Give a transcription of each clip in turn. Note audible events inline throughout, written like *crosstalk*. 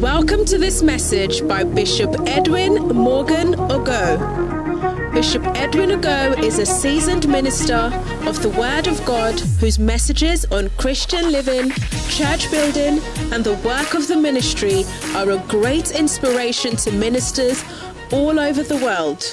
Welcome to this message by Bishop Edwin Morgan Ogo. Bishop Edwin Ogo is a seasoned minister of the Word of God whose messages on Christian living, church building, and the work of the ministry are a great inspiration to ministers all over the world.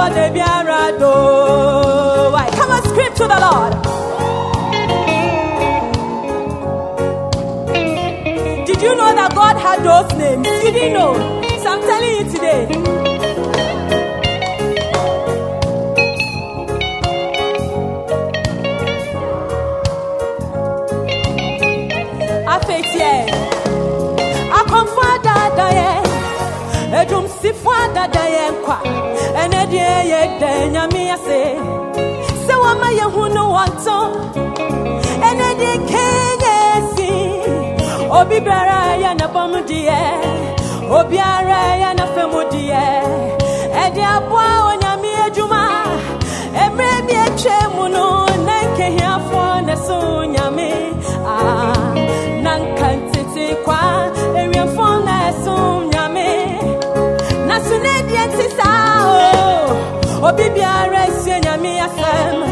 Oh. Come on, scream to the Lord. Did you know that God had those names? You didn't know. So I'm telling you today. adeɛ yɛ dɛ nyame ase sɛ wɔma yɛhu no wɔntɔ ɛnɛ de kenya asi obi biara yɛ nabɔm deɛ obiara yɛ nafa mu deɛ ɛde aboa onyame adwuma mmerɛ bi atwa mu no na nkehiafoɔ ne so nyame a na ah, nka ntete kwa. Obi biara asie nyame asɛm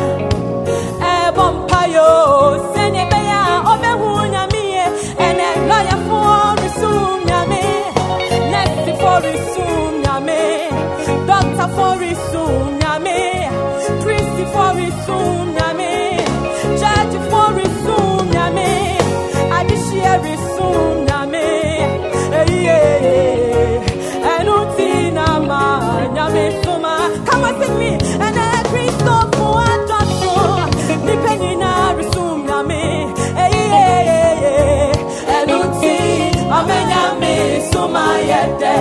nyame soma yɛ dɛ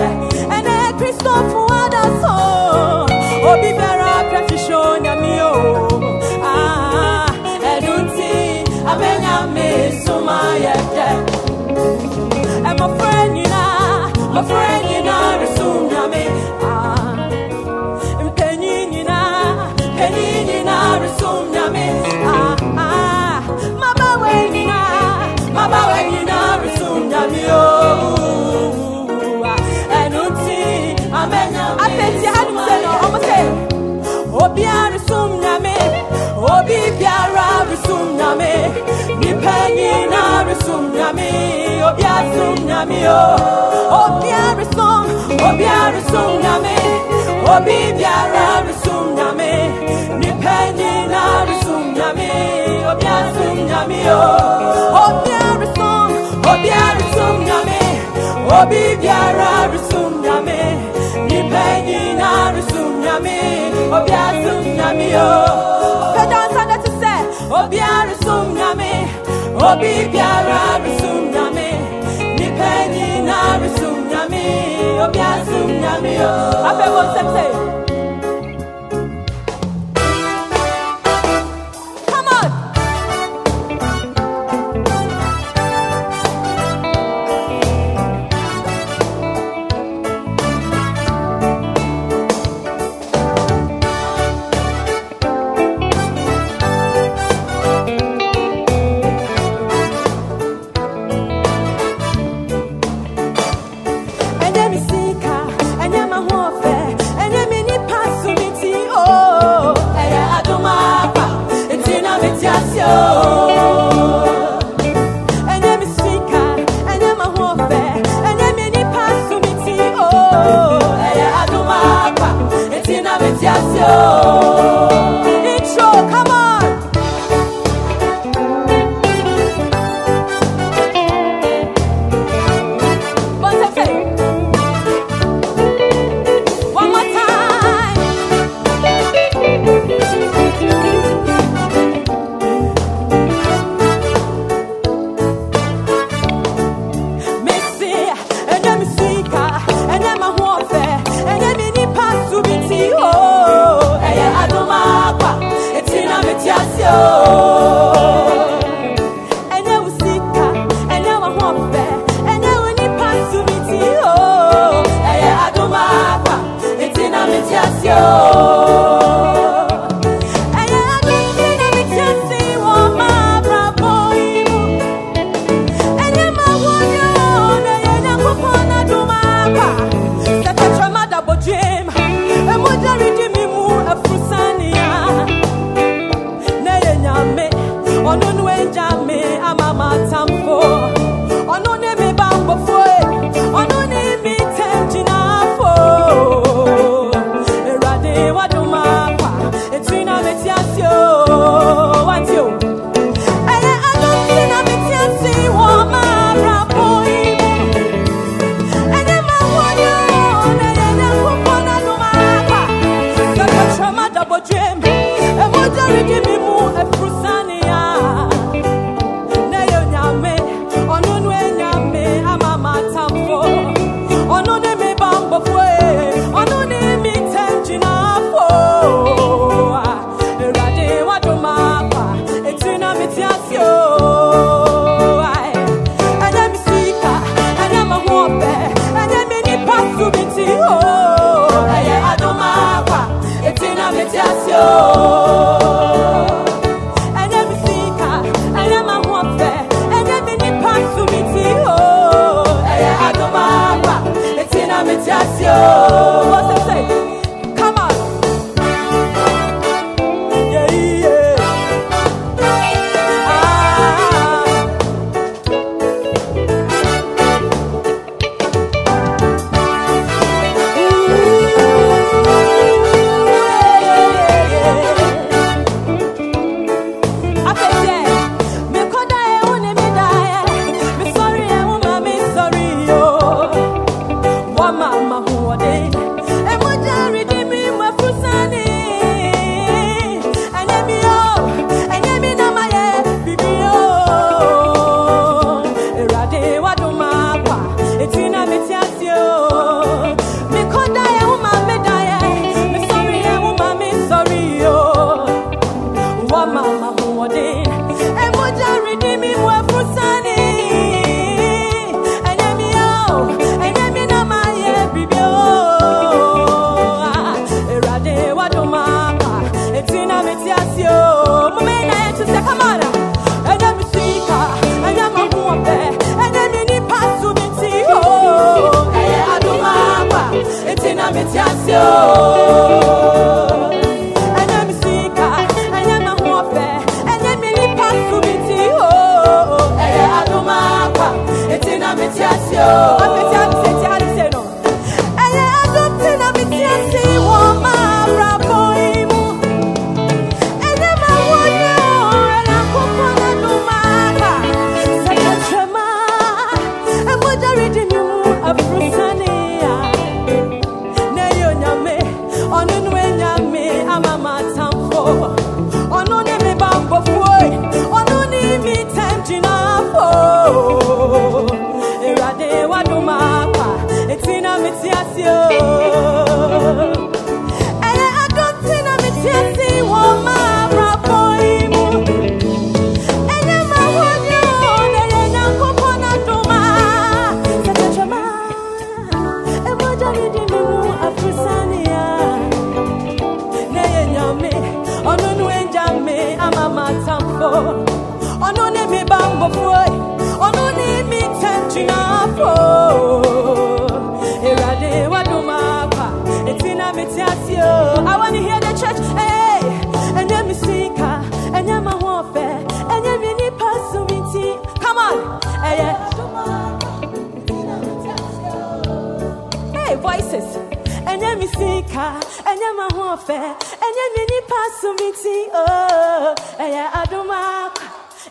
ɛnɛ kristofo adɔso obi biara pɛ hwehwɛ onyame o ɛno nti ɔmɛ nyame soma yɛ dɛ and my friend, you Obiara sum nyame, obi biara resum nyame, nipa nyina resum nyame, obiara sum nyame o. Oh. Obiara sum, obiara sum nyame, obi biara resum nyame, nipa nyina resum nyame, obiara sum nyame o. Oh. Obiara sum, obiara sum nyame, obi biara resum nyame, resum nyame, obiara sum nyame o. Fẹ́dọ̀ sọ́dọ̀ ti sẹ́, obiara sum nyame, obi biara resum nyame, nipa nyina resum nyame, obiara sum nyame o. Afẹ́ wọn sẹ́sẹ́.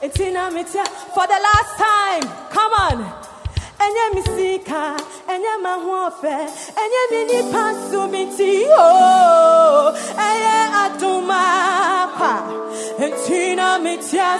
It's in a metia for the last time. Come on. Enye misika, enye mahofe, enye mini pasu miti o. Enye atuma pa. It's in a metia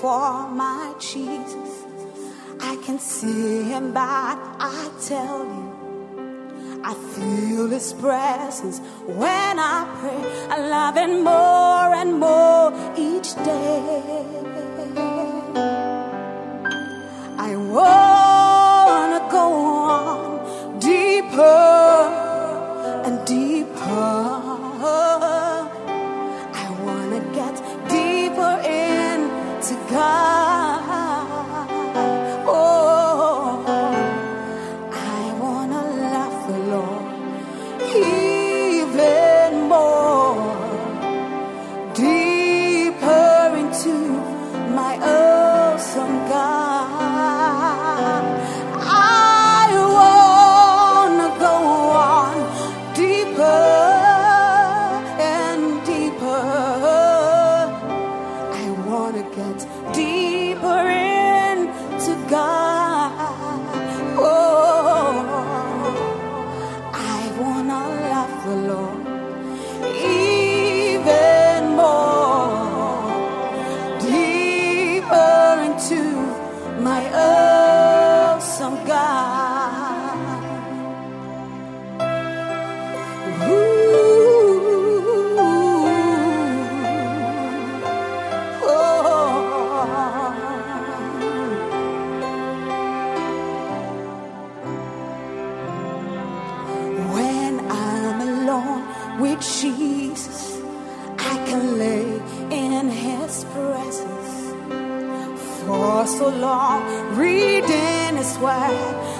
for my Jesus. I can see him, but I tell you, I feel his presence when I pray. I love him more and more each day. I wanna go on deeper and deeper. I wanna get deeper in. God.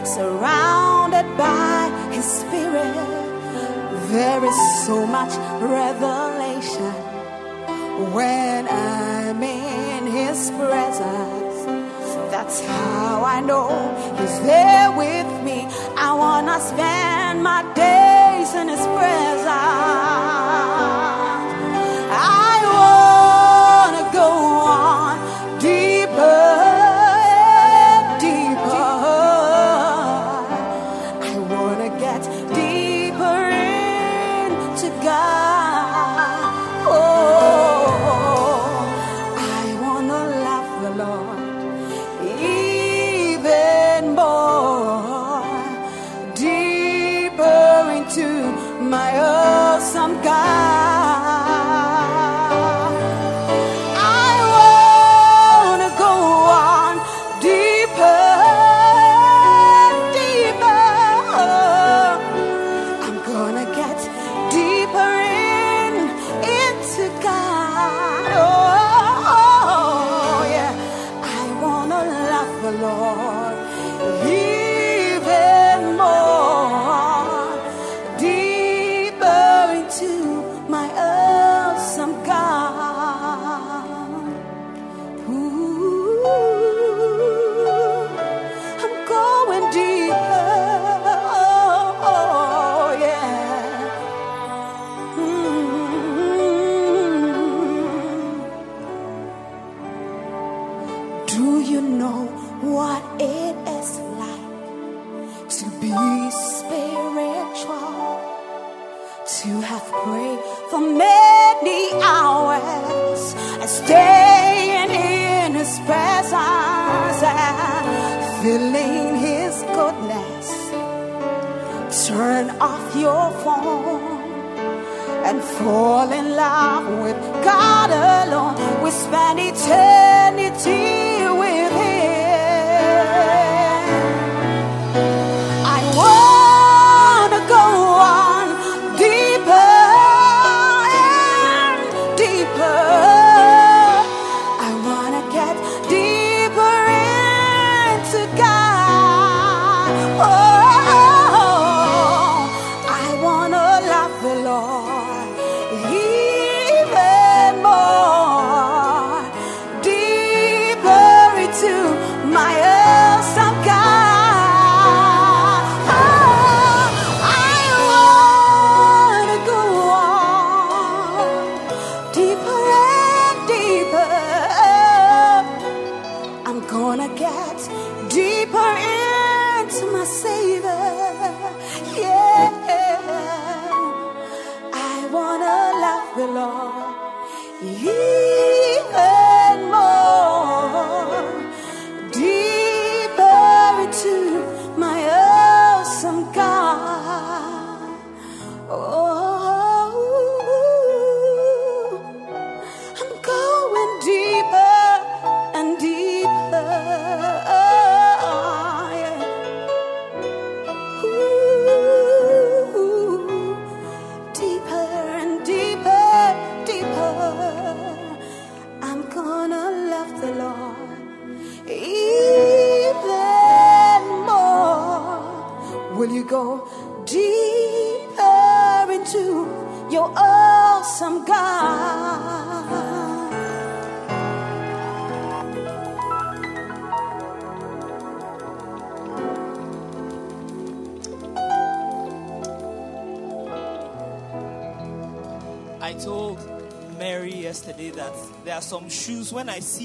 surrounded by His Spirit. There is so much revelation when I'm in His presence. That's how I know He's there with me. I wanna spend my days in His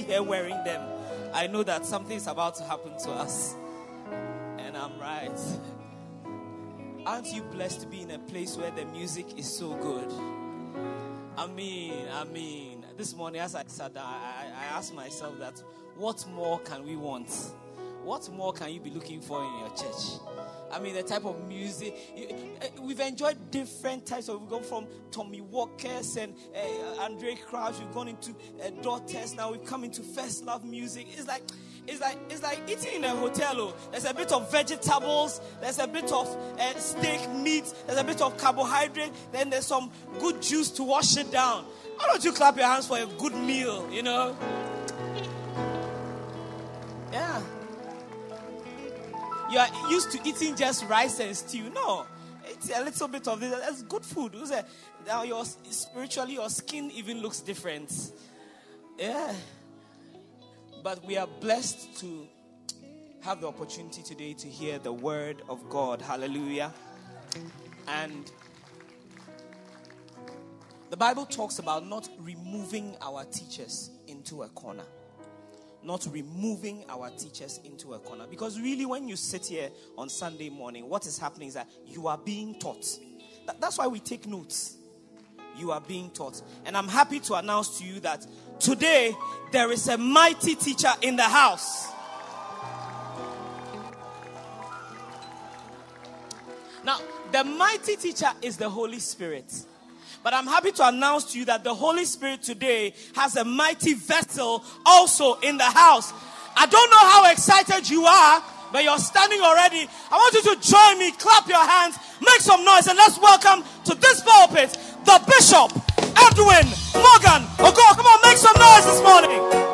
when I see her wearing them, I know that something is about to happen to us. And I'm right. Aren't you blessed to be in a place where the music is so good? I mean, I mean, this morning as I sat down, I, I asked myself that what more can we want? What more can you be looking for in your church? I mean, the type of music. Eh, we've enjoyed different types of. We've gone from Tommy Walkers and uh, Andraé Crouch. We've gone into uh, Daughters. Now we've come into First Love music. It's like, it's like, it's like eating in a hotel. Oh. There's a bit of vegetables. There's a bit of uh, steak, meat. There's a bit of carbohydrate. Then there's some good juice to wash it down. Why don't you clap your hands for a good meal? You know. Yeah you are used to eating just rice and stew. No, a little bit of this. That's good food. Now your spiritually your skin even looks different. Yeah. But we are blessed to have the opportunity today to hear the word of God. Hallelujah. And the Bible talks about not removing our teachers into a corner not removing our teachers into a corner. Because really, when you sit here on Sunday morning, what is happening is that you are being taught. that's why we take notes. You are being taught. And I'm happy to announce to you that today there is a mighty teacher in the house. Now, the mighty teacher is the Holy Spirit. But I'm happy to announce to you that the Holy Spirit today has a mighty vessel also in the house. I don't know how excited you are, but you're standing already. I want you to join me, clap your hands, make some noise, and let's welcome to this pulpit the Bishop Edwin Morgan. Oh, God, come on, make some noise this morning.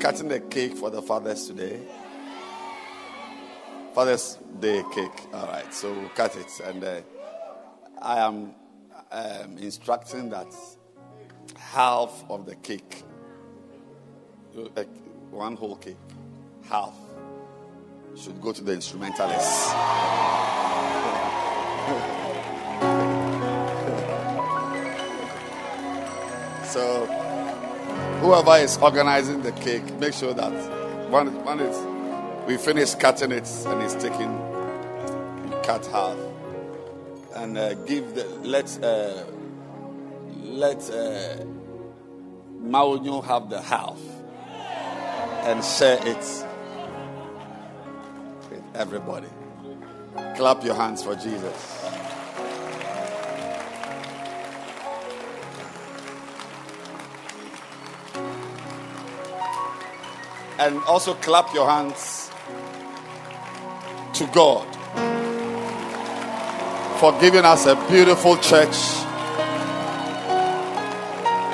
cutting the cake for the fathers today? Father's Day cake. All right, so we'll cut it. And uh, I am um, instructing that half of the cake, uh, one whole cake, half, should go to the instrumentalists. *laughs* so whoever is organizing the cake, make sure that is we finish cutting it and it's taken, cut half, and uh, give the let uh, let uh, Maunyo have the half and share it with everybody. Clap your hands for Jesus. And also clap your hands to God for giving us a beautiful church,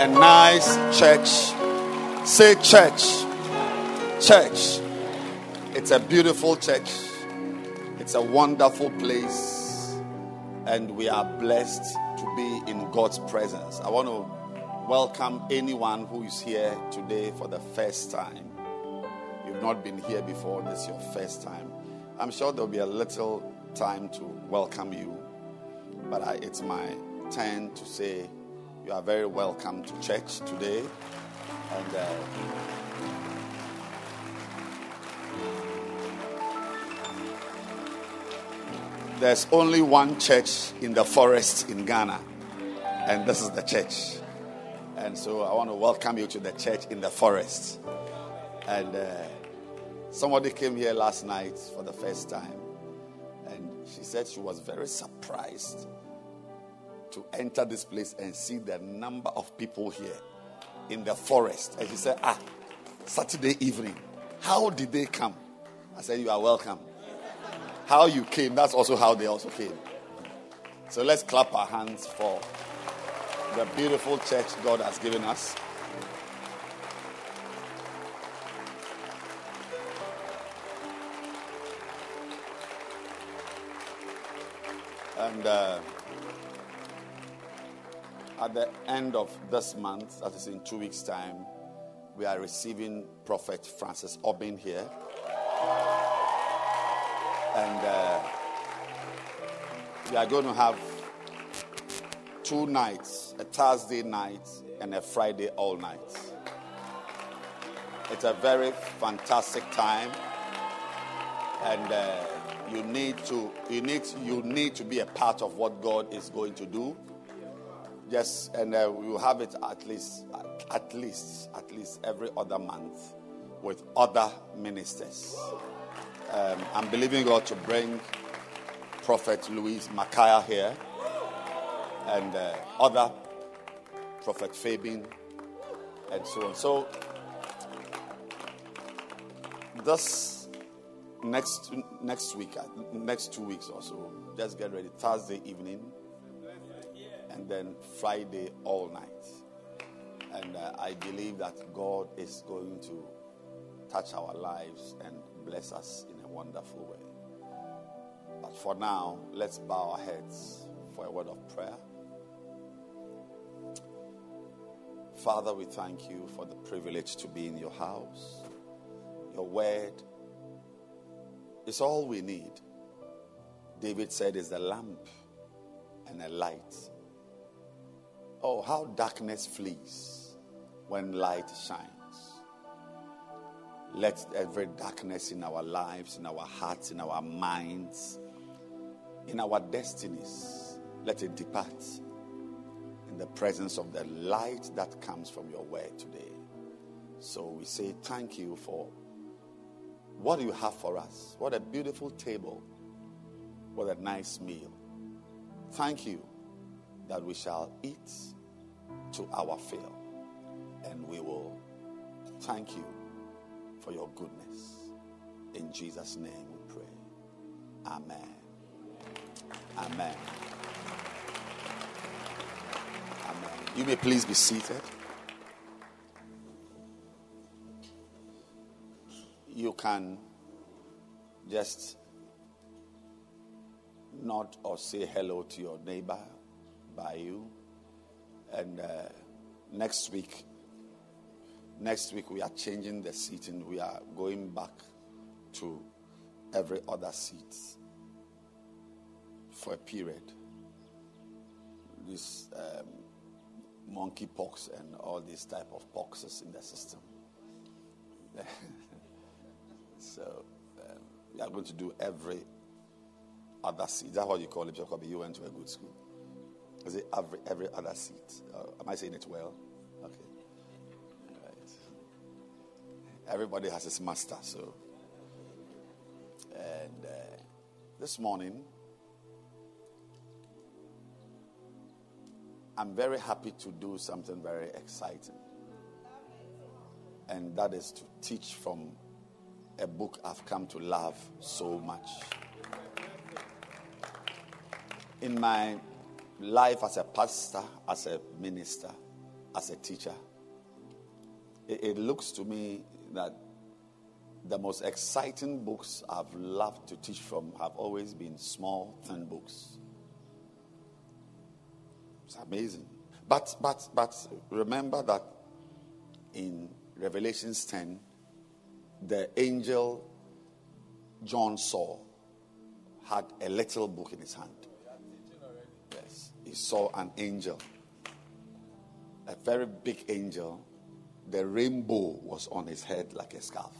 a nice church. Say, church, church. It's a beautiful church, it's a wonderful place, and we are blessed to be in God's presence. I want to welcome anyone who is here today for the first time. Not been here before, this is your first time. I'm sure there'll be a little time to welcome you, but I, it's my turn to say you are very welcome to church today. And uh, there's only one church in the forest in Ghana, and this is the church. And so I want to welcome you to the church in the forest. And uh, somebody came here last night for the first time, and she said she was very surprised to enter this place and see the number of people here in the forest. And she said, Ah, Saturday evening, how did they come? I said, You are welcome. How you came, that's also how they also came. So let's clap our hands for the beautiful church God has given us. And uh, at the end of this month, that is in two weeks' time, we are receiving Prophet Francis Obin here. And uh, we are going to have two nights a Thursday night and a Friday all night. It's a very fantastic time, and uh, you need to you need you need to be a part of what God is going to do. Yes, and uh, we will have it at least at least at least every other month with other ministers. Um, I'm believing God to bring Prophet Louis Makaya here and uh, other Prophet Fabian and so on. So this next next week, uh, next two weeks or so, just get ready. Thursday evening, and then Friday all night. And uh, I believe that God is going to touch our lives and bless us in a wonderful way. But for now, let's bow our heads for a word of prayer. Father, we thank you for the privilege to be in your house. Your word is all we need. David said, is a lamp and a light. Oh, how darkness flees when light shines. Let every darkness in our lives, in our hearts, in our minds, in our destinies, let it depart in the presence of the light that comes from your word today. So we say thank you for what do you have for us. What a beautiful table. What a nice meal. Thank you that we shall eat to our fill. And we will thank you for your goodness. In Jesus' name we pray. Amen. Amen. Amen. You may please be seated. You can just nod or say hello to your neighbor by you. And uh, next week, next week we are changing the seating. We are going back to every other seat for a period. This um, monkey pox and all these type of poxes in the system. *laughs* so um, we are going to do every other seat. That's what you call it, Jacob. You went to a good school. Is it every every other seat? Uh, am I saying it well? Okay. Right. Everybody has his master, so. And uh, this morning, I'm very happy to do something very exciting. And that is to teach from a book I've come to love so much. In my life as a pastor, as a minister, as a teacher, it, it looks to me that the most exciting books I've loved to teach from have always been small, thin books. It's amazing. But but but remember that in Revelations 10, the angel John saw had a little book in his hand. Yes. He saw an angel. A very big angel. The rainbow was on his head like a scarf.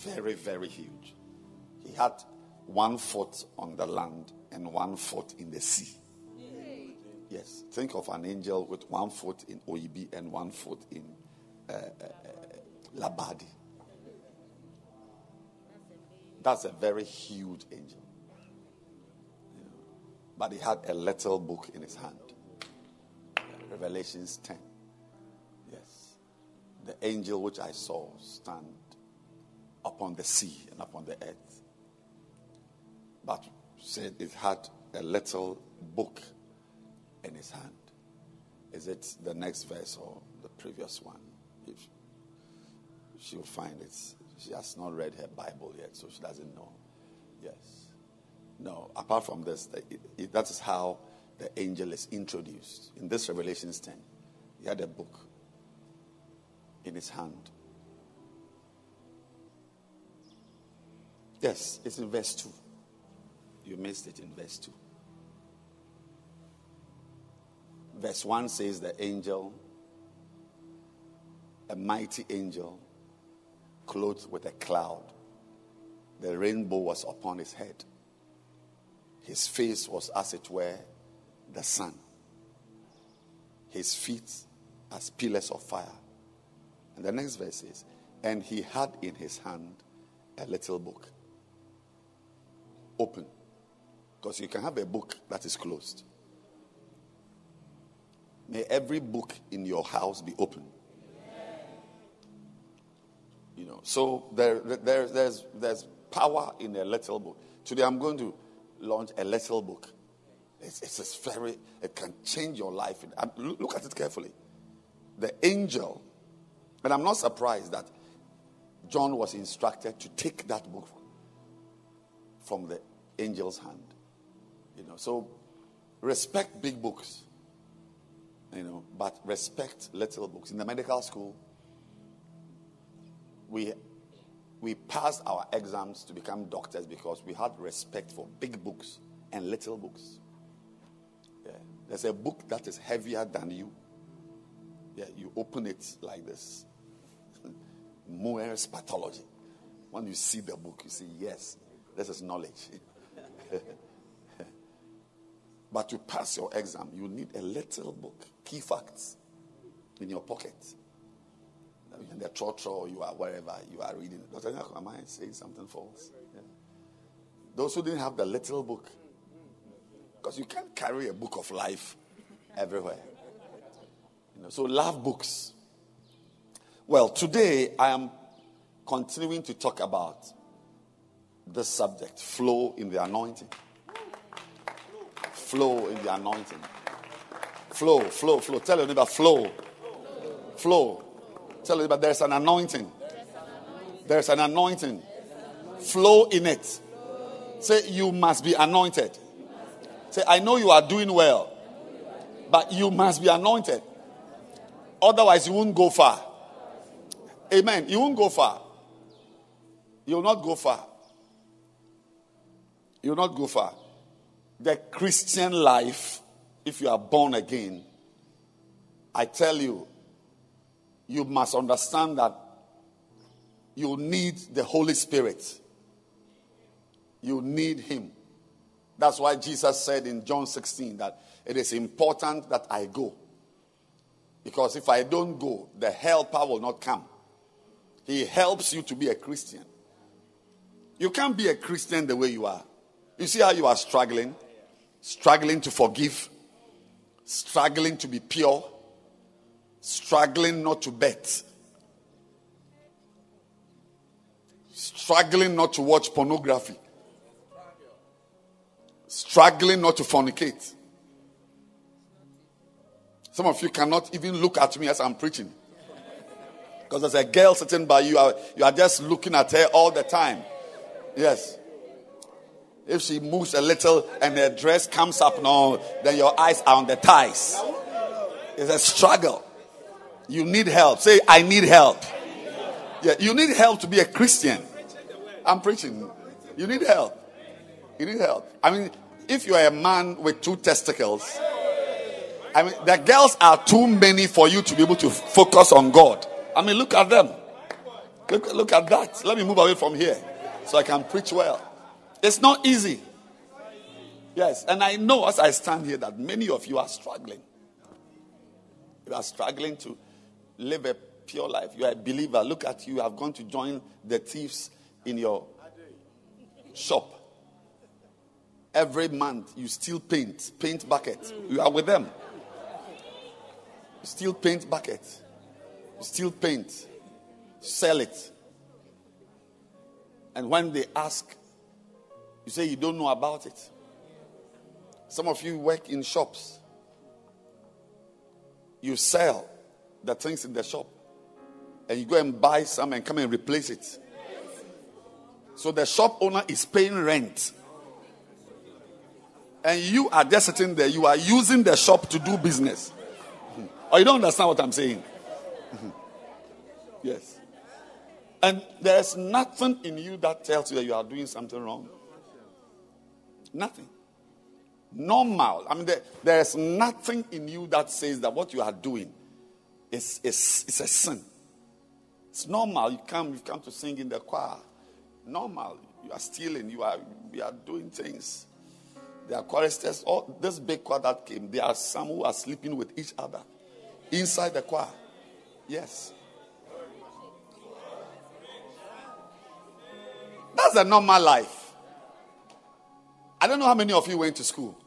Very, very huge. He had one foot on the land and one foot in the sea. Yes. Think of an angel with one foot in Oyibi and one foot in uh, uh, Labadi. That's a very huge angel. Know, but he had a little book in his hand. Revelations 10. Yes. The angel which I saw stand upon the sea and upon the earth. But said it had a little book in his hand. Is it the next verse or the previous one? She'll find it. She has not read her Bible yet, so she doesn't know. Yes. No, apart from this, it, it, that is how the angel is introduced. In this Revelations 10, he had a book in his hand. Yes, it's in verse 2. You missed it in verse 2. Verse 1 says the angel, a mighty angel, clothed with a cloud. The rainbow was upon his head. His face was, as it were, the sun. His feet as pillars of fire. And the next verse is, and he had in his hand a little book. Open. Because you can have a book that is closed. May every book in your house be open. You know, so there, there, there's, there's power in a little book. Today I'm going to launch a little book. It's, it's very, it can change your life. Um, look at it carefully. The angel, and I'm not surprised that John was instructed to take that book from the angel's hand. You know, so respect big books you know, but respect little books. In the medical school, we we passed our exams to become doctors because we had respect for big books and little books. Yeah. There's a book that is heavier than you. Yeah, you open it like this. *laughs* Muir's pathology. When you see the book, you see, yes, this is knowledge. *laughs* But to pass your exam, you need a little book, key facts, in your pocket. In the church or you are wherever you are reading. Dr. am I saying something false? Yeah. Those who didn't have the little book, because you can't carry a book of life everywhere. You know, so love books. Well, today I am continuing to talk about the subject flow in the anointing. Flow in the anointing. Flow, flow, flow. Tell your neighbor, flow. Flow. Tell your but there's an anointing. There's an anointing. Flow in it. Say, you must be anointed. Say, I know you are doing well, but you must be anointed. Otherwise, you won't go far. Amen. You won't go far. You will not go far. You will not go far the Christian life if you are born again, I tell you, you must understand that you need the Holy Spirit. You need Him. That's why Jesus said in John 16 that it is important that I go. Because if I don't go, the helper will not come. He helps you to be a Christian. You can't be a Christian the way you are. You see how you are struggling? Struggling to forgive, struggling to be pure, struggling not to bet, struggling not to watch pornography, struggling not to fornicate. Some of you cannot even look at me as I'm preaching. Because there's a girl sitting by you, uh, you are, just looking at her all the time. Yes. If she moves a little and her dress comes up now, then your eyes are on the ties. It's a struggle. You need help. Say, I need help. Yeah, you need help to be a Christian. I'm preaching. You need help. You need help. I mean, if you are a man with two testicles, I mean, the girls are too many for you to be able to focus on God. I mean, look at them. Look, look at that. Let me move away from here so I can preach well. It's not easy. Yes, and I know as I stand here that many of you are struggling. You are struggling to live a pure life. You are a believer. Look at you. You have gone to join the thieves in your shop. Every month you steal paint, paint bucket. You are with them. Steal paint bucket. Steal paint. Sell it. And when they ask, you say you don't know about it. Some of you work in shops. You sell the things in the shop. And you go and buy some and come and replace it. So the shop owner is paying rent. And you are just sitting there. You are using the shop to do business. Or you don't understand what I'm saying? yes. And there's nothing in you that tells you that you are doing something wrong. Nothing. Normal. I mean, there, there's nothing in you that says that what you are doing is, is, is a sin. It's normal. You come, you come to sing in the choir. Normal. You are stealing. You are, you are doing things. There are choristers. All this big choir that came. There are some who are sleeping with each other inside the choir. Yes. That's a normal life. I don't know how many of you went to school,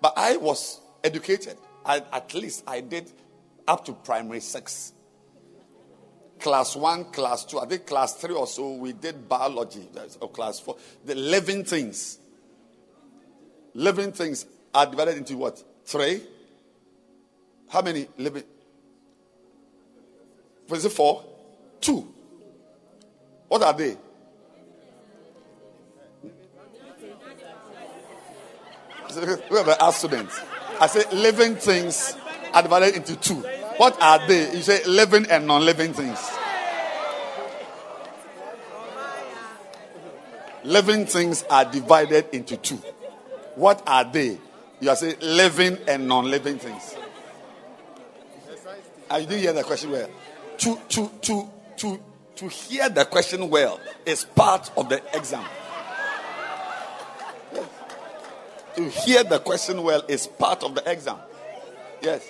but I was educated. I, at least I did up to primary six. Class one, class two, I think class three or so, we did biology, or class four. The living things. Living things are divided into what? Three? How many living? Was it four? Two. What are they? Whoever asked students, I say *laughs* living things divided into two. What are they? You say living and non-living things. Living things are divided into two. What are they? You are saying living and non-living things. Ah, I didn't hear the question well. To to to to to hear the question well is part of the exam. To hear the question well is part of the exam. Yes.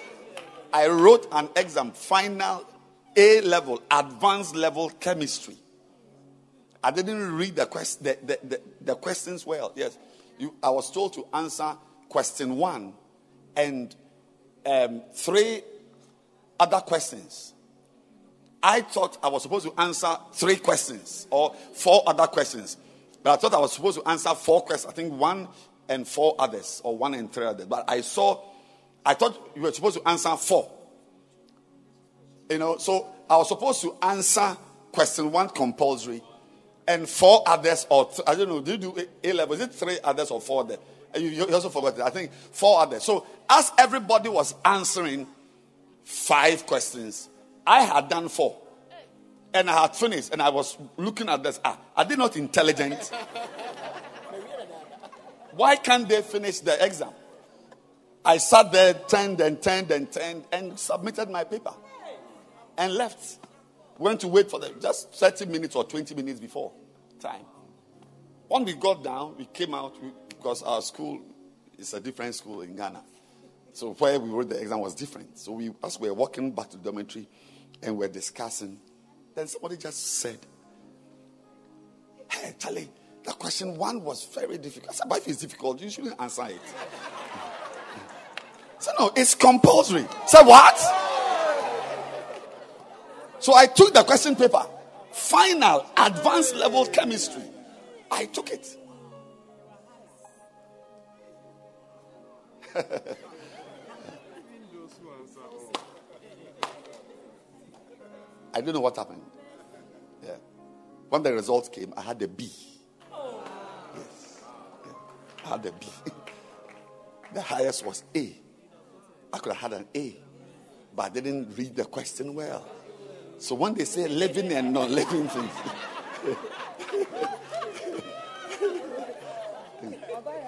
I wrote an exam, final A level, advanced level chemistry. I didn't read the, quest, the, the, the, the questions well. Yes. You, I was told to answer question one and um, three other questions. I thought I was supposed to answer three questions or four other questions. But I thought I was supposed to answer four questions. I think one and four others, or one and three others. But I saw, I thought you were supposed to answer four. You know, so I was supposed to answer question one compulsory and four others, or th- I don't know, did you do A level? Is it three others or four others? You, you also forgot it. I think four others. So as everybody was answering, five questions. I had done four. And I had finished, and I was looking at this. Ah, are they not intelligent? *laughs* Why can't they finish the exam? I sat there, turned and turned and turned, and submitted my paper and left. Went to wait for them just 30 minutes or 20 minutes before time. When we got down, we came out we, because our school is a different school in Ghana. So where we wrote the exam was different. So we, as we were walking back to the dormitory and we're discussing, then somebody just said, Hey, Charlie, that question one was very difficult. I said, but if it's difficult, you shouldn't answer it. So no, it's compulsory. Say what? So I took the question paper, final advanced level chemistry. I took it. *laughs* I don't know what happened. Yeah. When the results came, I had a B. Yes. Yeah. I had a B. *laughs* the highest was A. I could have had an A, but I didn't read the question well. So when they say living and non living things, *laughs*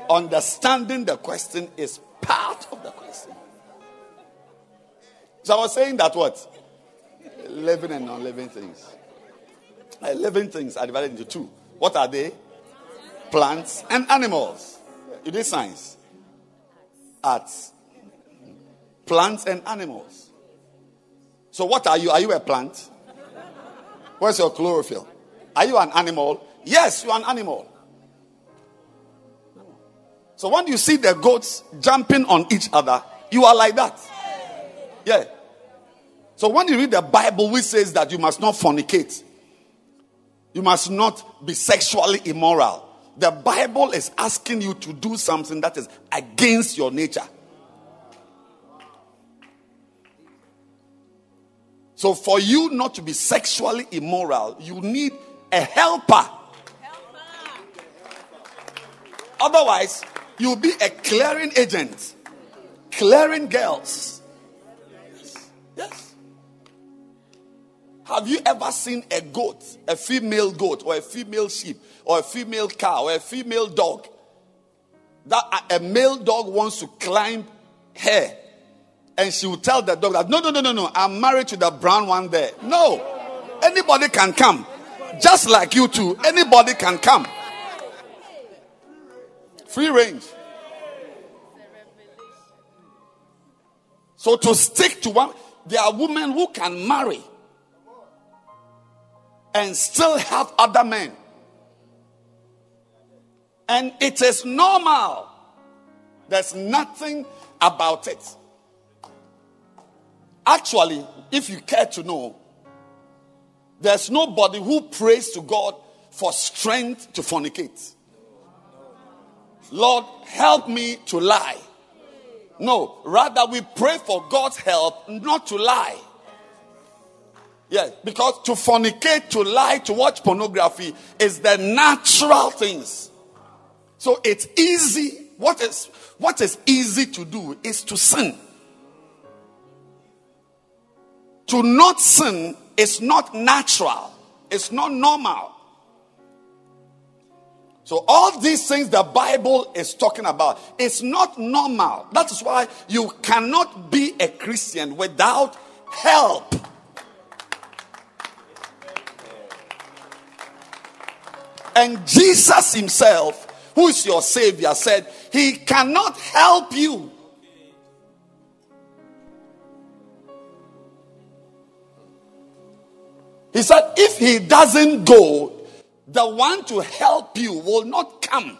understanding the question is part of the question. So I was saying that what? Living and non living things. Uh, living things are divided into two. What are they? Plants and animals. You did science, arts, plants and animals. So, what are you? Are you a plant? Where's your chlorophyll? Are you an animal? Yes, you are an animal. So, when you see the goats jumping on each other, you are like that. Yeah. So, when you read the Bible, which says that you must not fornicate, you must not be sexually immoral. The Bible is asking you to do something that is against your nature. So, for you not to be sexually immoral, you need a helper. Otherwise, you'll be a clearing agent, clearing girls. Yes. Have you ever seen a goat, a female goat, or a female sheep, or a female cow, or a female dog? That a male dog wants to climb her, and she will tell the dog that no, no, no, no, no, I'm married to the brown one there. No, anybody can come, just like you two. Anybody can come. Free range. So to stick to one, there are women who can marry and still have other men. And it is normal. There's nothing about it. Actually, if you care to know, there's nobody who prays to God for strength to fornicate. Lord, help me to lie. No, rather we pray for God's help not to lie. Yes, because to fornicate, to lie, to watch pornography is the natural things. So it's easy. What is what is easy to do is to sin. To not sin is not natural. It's not normal. So all these things the Bible is talking about, it's not normal. That is why you cannot be a Christian without help. And Jesus Himself, who is your Savior, said, He cannot help you. He said, If He doesn't go, the one to help you will not come.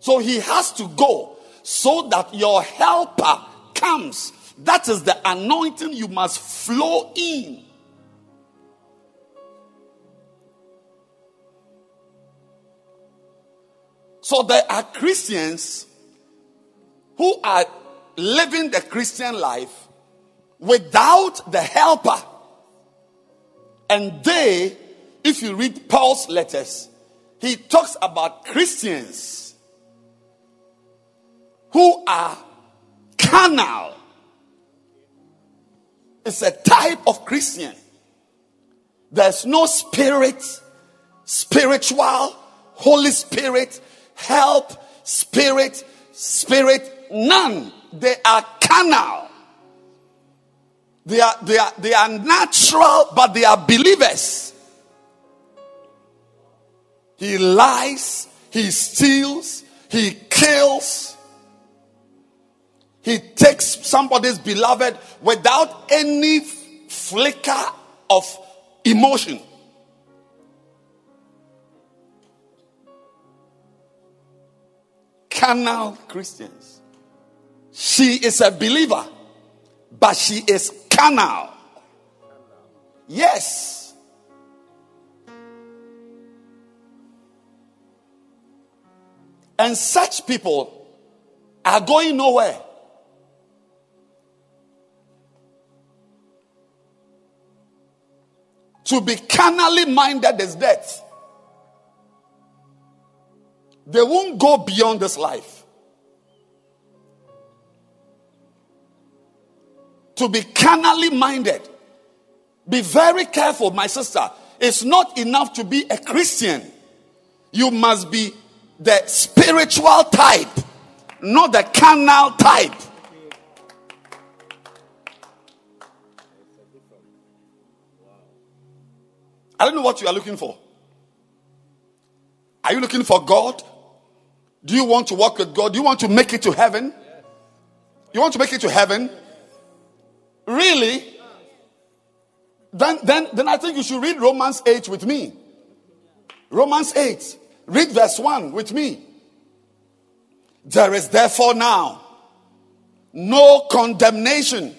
So He has to go so that your helper comes. That is the anointing you must flow in. So there are Christians who are living the Christian life without the helper. And they, if you read Paul's letters, he talks about Christians who are carnal. It's a type of Christian. There's no spirit, spiritual, Holy Spirit, help, spirit, spirit, none. They are carnal. They are, they are, they are natural, but they are believers. He lies, he steals, he kills, he takes somebody's beloved without any flicker of emotion. Carnal Christians. She is a believer, but she is carnal. Yes. And such people are going nowhere. To be carnally minded is death. They won't go beyond this life. To be carnally minded. Be very careful, my sister. It's not enough to be a Christian. You must be the spiritual type, not the carnal type. I don't know what you are looking for. Are you looking for God? Do you want to walk with God? Do you want to make it to heaven? You want to make it to heaven? Really? Then, then, then I think you should read Romans 8 with me. Romans 8. Read verse 1 with me. There is therefore now no condemnation.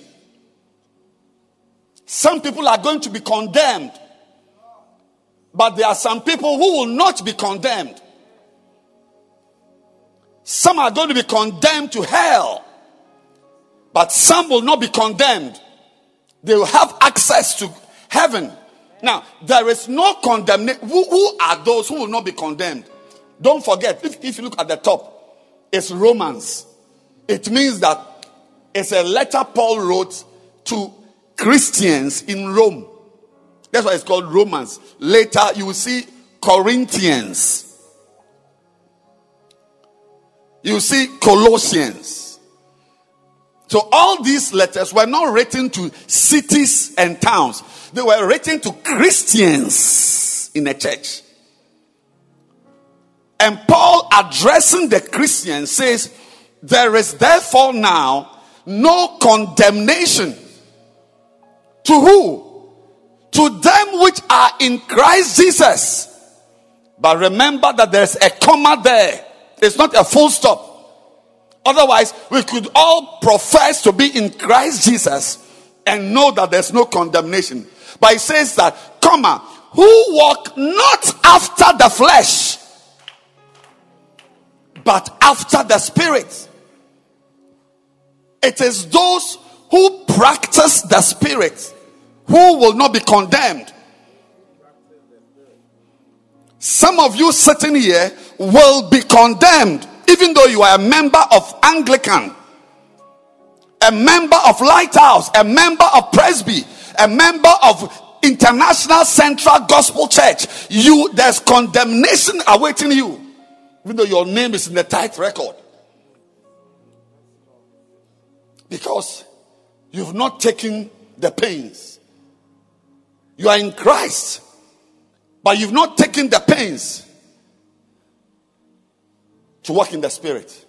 Some people are going to be condemned but there are some people who will not be condemned. Some are going to be condemned to hell, but some will not be condemned. They will have access to heaven. Now, there is no condemnation. Who, who, are those who will not be condemned? Don't forget, if, if you look at the top, it's Romans. It means that it's a letter Paul wrote to Christians in Rome. That's why it's called Romans. Later, you will see Corinthians. You see Colossians. So all these letters were not written to cities and towns. They were written to Christians in a church. And Paul addressing the Christians says, there is therefore now no condemnation to who? to them which are in Christ Jesus. But remember that there's a comma there. It's not a full stop. Otherwise, we could all profess to be in Christ Jesus and know that there's no condemnation. But it says that, comma, who walk not after the flesh, but after the spirit. It is those who practice the spirit who will not be condemned. Some of you sitting here will be condemned, even though you are a member of Anglican, a member of Lighthouse, a member of Presby, a member of International Central Gospel Church. You there's condemnation awaiting you, even though your name is in the tithe record. Because you've not taken the pains you are in Christ, but you've not taken the pains to walk in the spirit.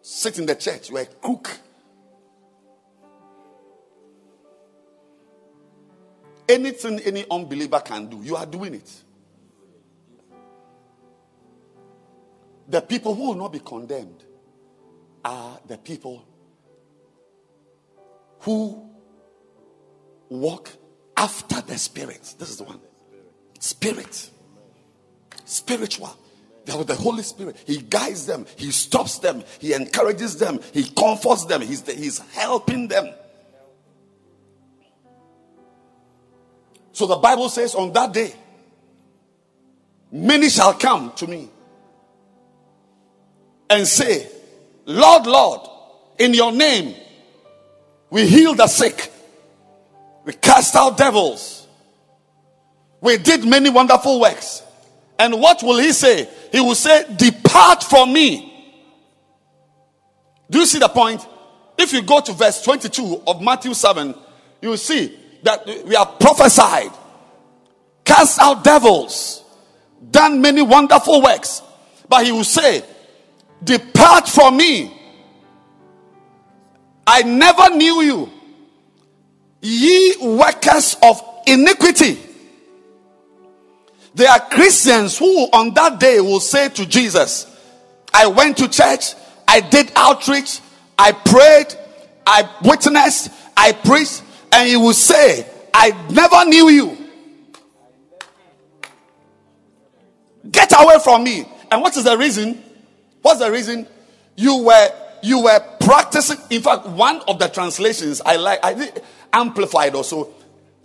Sit in the church, you are a cook. Anything any unbeliever can do, you are doing it. The people who will not be condemned are the people who walk after the spirit. This is the one. Spirit. Spiritual. There was the Holy Spirit. He guides them. He stops them. He encourages them. He comforts them. He's, the, he's helping them. So the Bible says on that day, many shall come to me and say, Lord, Lord, in your name, we heal the sick. We cast out devils. We did many wonderful works. And what will he say? He will say, Depart from me. Do you see the point? If you go to verse 22 of Matthew 7, you will see that we are prophesied, cast out devils, done many wonderful works. But he will say, Depart from me. I never knew you, ye workers of iniquity. There are Christians who on that day will say to Jesus, I went to church, I did outreach, I prayed, I witnessed, I preached, and he will say, I never knew you. Get away from me. And what is the reason? What's the reason? You were you were practicing. In fact, one of the translations I like, I did amplified also.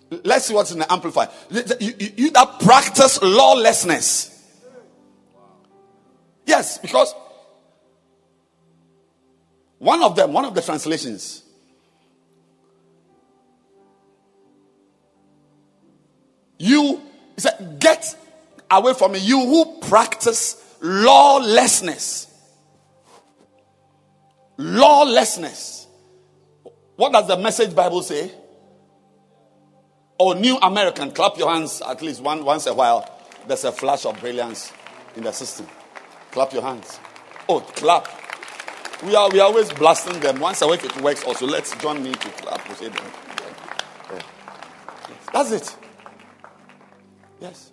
Let's see what's in the amplified. You, you, you that practice lawlessness. Yes, because one of them, one of the translations, you said, get away from me, you who practice lawlessness. Lawlessness. What does the message Bible say? Or New American, clap your hands at least one, once a while. There's a flash of brilliance in the system. Clap your hands. Oh, clap. We are we are always blasting them. Once a week it works also. Let's join me to clap. appreciate them. That's it. Yes.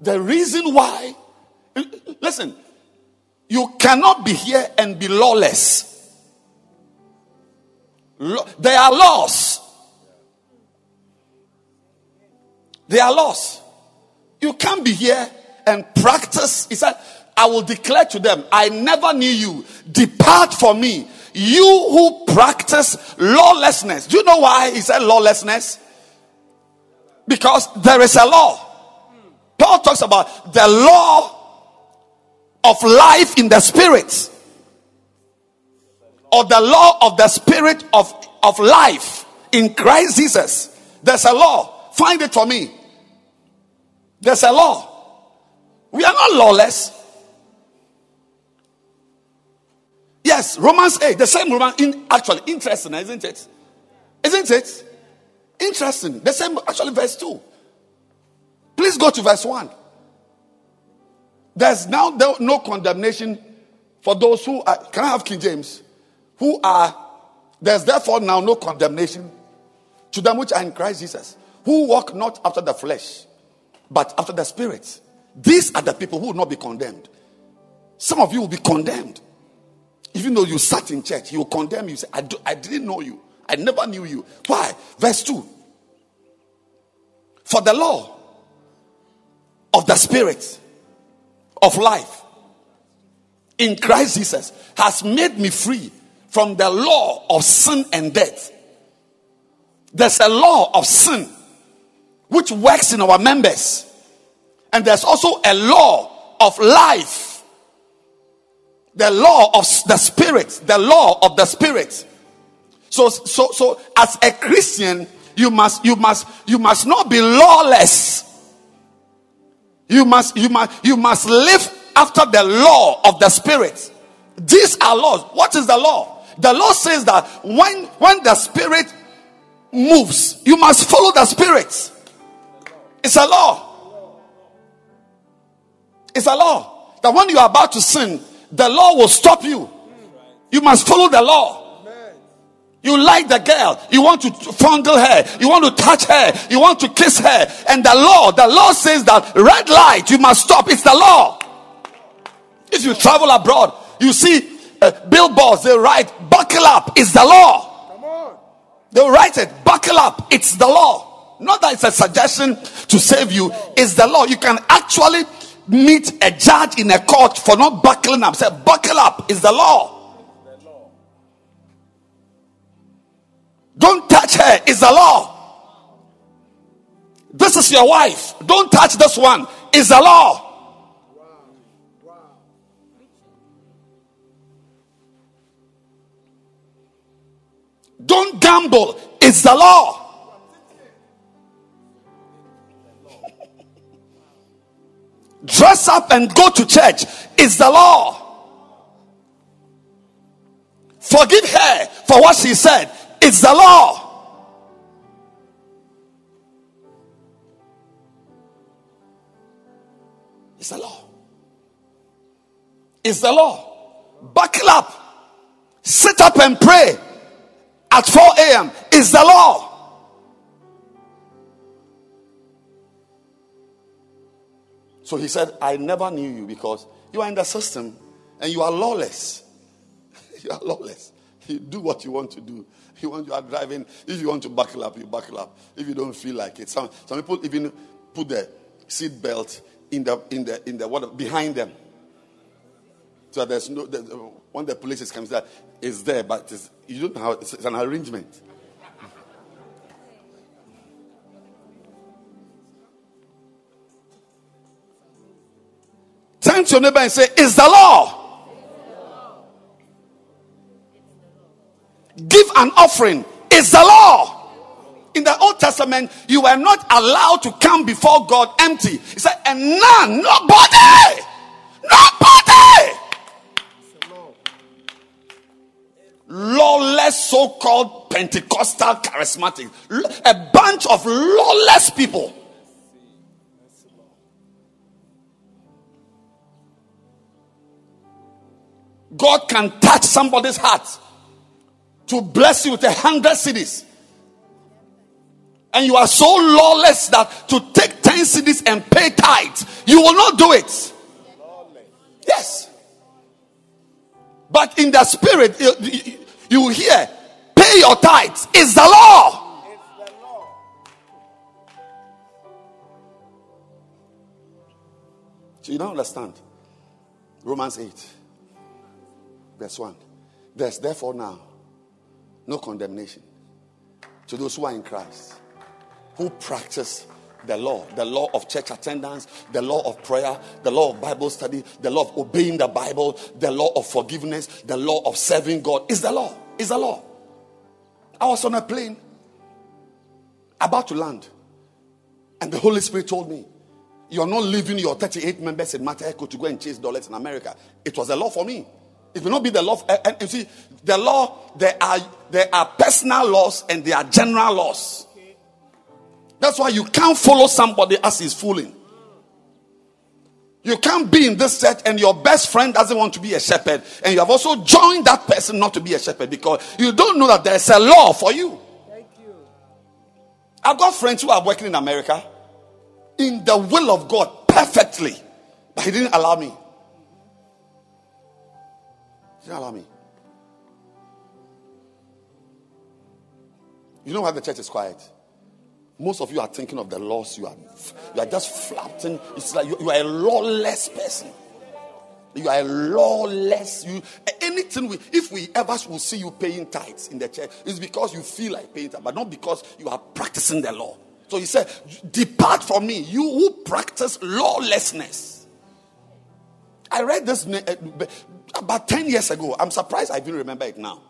The reason why, listen, you cannot be here and be lawless. There are laws. There are lost. You can't be here and practice. He said, I will declare to them, I never knew you. Depart from me. You who practice lawlessness. Do you know why he said lawlessness? Because there is a law. Paul talks about the law of life in the spirit, or the law of the spirit of, of life in Christ Jesus. There's a law. Find it for me. There's a law. We are not lawless. Yes, Romans 8, the same Roman, in, actually, interesting, isn't it? Isn't it? Interesting. The same, actually, verse 2. Please go to verse 1. There's now no condemnation for those who are, can I have King James? Who are, there's therefore now no condemnation to them which are in Christ Jesus, who walk not after the flesh, but after the spirit. These are the people who will not be condemned. Some of you will be condemned even though you sat in church, he will condemn you. Say, I, do, I didn't know you. I never knew you. Why? Verse 2. For the law of the Spirit of life in Christ Jesus has made me free from the law of sin and death. There's a law of sin which works in our members, and there's also a law of life. The law of the spirit. The law of the spirit. So so so as a christian you must you must you must not be lawless. You must you must you must live after the law of the spirit. These are laws. What is the law? The law says that when when the spirit moves you must follow the spirit it's a law it's a law that when you are about to sin the law will stop you. You must follow the law. You like the girl, you want to fondle her, you want to touch her, you want to kiss her, and the law, the law says that red light, you must stop. It's the law. If you travel abroad, you see uh, billboards, they write, buckle up, it's the law. They write it, buckle up, it's the law. Not that it's a suggestion to save you, it's the law. You can actually meet a judge in a court for not buckling up. Say, buckle up is the law. Don't touch her is the law. This is your wife. Don't touch this one is the law. Don't gamble is the law. Dress up and go to church is the law. Forgive her for what she said. It's the law. It's the law. It's the law. Buckle up. Sit up and pray at 4 a.m. Is the law. So he said, I never knew you because you are in the system and you are lawless. *laughs* you are lawless. You do what you want to do. You want you are driving. If you want to buckle up, you buckle up. If you don't feel like it, some some people even put the seat belt in the in the in the what behind them. So there's no the, when the police comes there, it's there, but it's, you don't know how it's, it's an arrangement. Turn to your neighbor and say, It's the law. Give an offering. It's the law. In the Old Testament, you were not allowed to come before God empty. He said, and none, nobody, nobody. Lawless, so called Pentecostal charismatic, a bunch of lawless people. God can touch somebody's heart to bless you with a hundred cities. And you are so lawless that to take 10 cities and pay tithes, you will not do it. Yes. But in the spirit, you, hear, pay your tithes is the law. So you don't understand. Romans 8. Verse 1. There's therefore now no condemnation to those who are in Christ, who practice the law, the law of church attendance, the law of prayer, the law of Bible study, the law of obeying the Bible, the law of forgiveness, the law of serving God. Is the law. Is the law. I was on a plane about to land, and the Holy Spirit told me, You are not leaving your 38 members in Mataheko to go and chase dollars in America. It was a law for me. It will not be the law. And, eh, eh, you see, the law, there are, there are personal laws and there are general laws. That's why you can't follow somebody as he's fooling. You can't be in this church and your best friend doesn't want to be a shepherd, and you have also joined that person not to be a shepherd because you don't know that there's a law for you. Thank you. I've got friends who are working in America in the will of God perfectly, but He didn't allow me. He didn't allow me. You know why the church is quiet? Most of you are thinking of the laws you are you are just flapping. It's like you, you are a lawless person. You are a lawless. You anything we if we ever will see you paying tithes in the church, it's because you feel like paying tithes, but not because you are practicing the law. So he said, Depart from me, you who practice lawlessness. I read this uh, about 10 years ago. I'm surprised I even remember it now.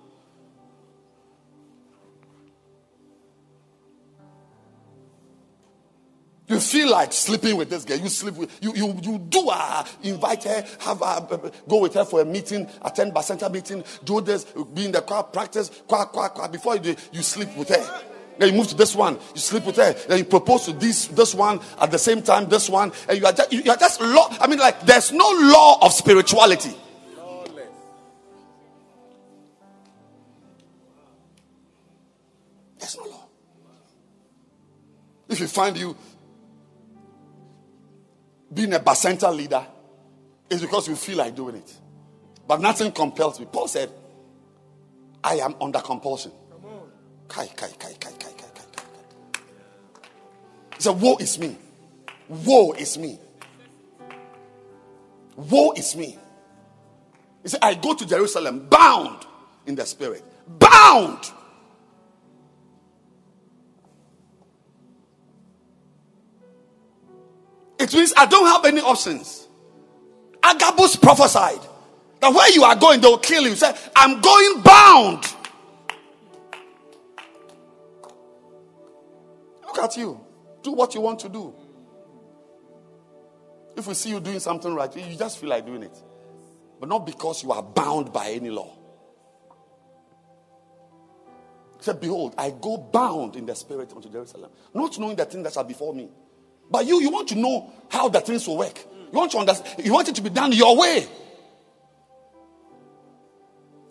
You feel like sleeping with this girl. You sleep with you. You you do uh, invite her, have a, go with her for a meeting, attend a center meeting, do this, be in the practice, quack quack quack. Before you you sleep with her. Then you move to this one, you sleep with her. Then you propose to this this one at the same time, this one, and you are just you are just law. I mean, like there's no law of spirituality. If you find you being a bacenta leader is because you feel like doing it. But nothing compels me. Paul said, I am under compulsion. Kai, kai, kai, kai, kai, kai, kai, kai. He said, Woe is me. Woe is me. Woe is me. He said, I go to Jerusalem bound in the spirit. Bound. It means I don't have any options. Agabus prophesied that where you are going, they will kill you. He said, I'm going bound. Look at you. Do what you want to do. If we see you doing something right, you just feel like doing it. But not because you are bound by any law. He said, Behold, I go bound in the spirit unto Jerusalem, not knowing the thing that shall befall me. But you, you want to know how the things will work. You want to understand, you want it to be done your way.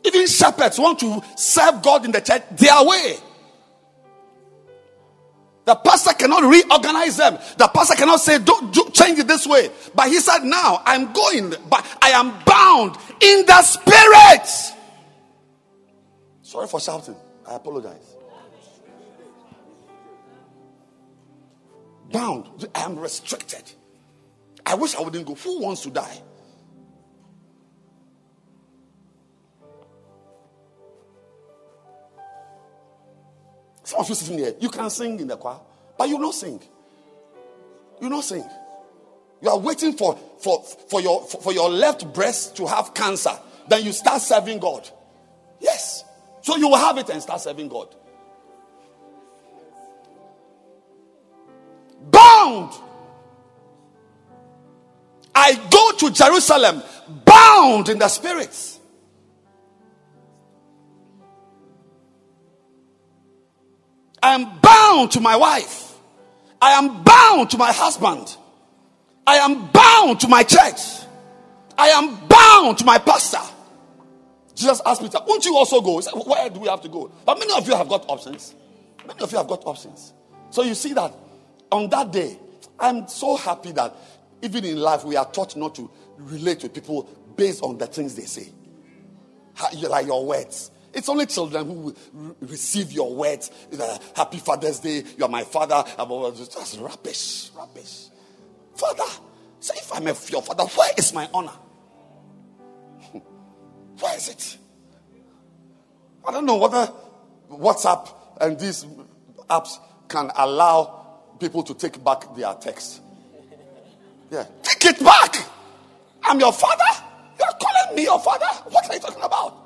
Even shepherds want to serve God in the church their way. The pastor cannot reorganize them. The pastor cannot say, don't do, change it this way. But he said, now I'm going, but I am bound in the spirit. Sorry for shouting. I apologize. Bound. I am restricted. I wish I wouldn't go. Who wants to die? Some of you sitting here, you can sing in the choir, but you not sing. You not sing. You are waiting for, for, for, your, for, for your left breast to have cancer. Then you start serving God. Yes. So you will have it and start serving God. Bound. I go to Jerusalem bound in the spirits. I am bound to my wife. I am bound to my husband. I am bound to my church. I am bound to my pastor. Jesus asked Peter, Won't you also go? He said, Where do we have to go? But many of you have got options. Many of you have got options. So you see that on that day, I'm so happy that even in life we are taught not to relate to people based on the things they say. Like your words. It's only children who receive your words. Uh, happy Father's Day. You are my father. That's rubbish. Rubbish. Father. Say, if I'm a, your father, where is my honor? *laughs* Where is it? I don't know whether WhatsApp and these apps can allow people to take back their text. Yeah. Take it back. I'm your father. You're calling me your father. What are you talking about?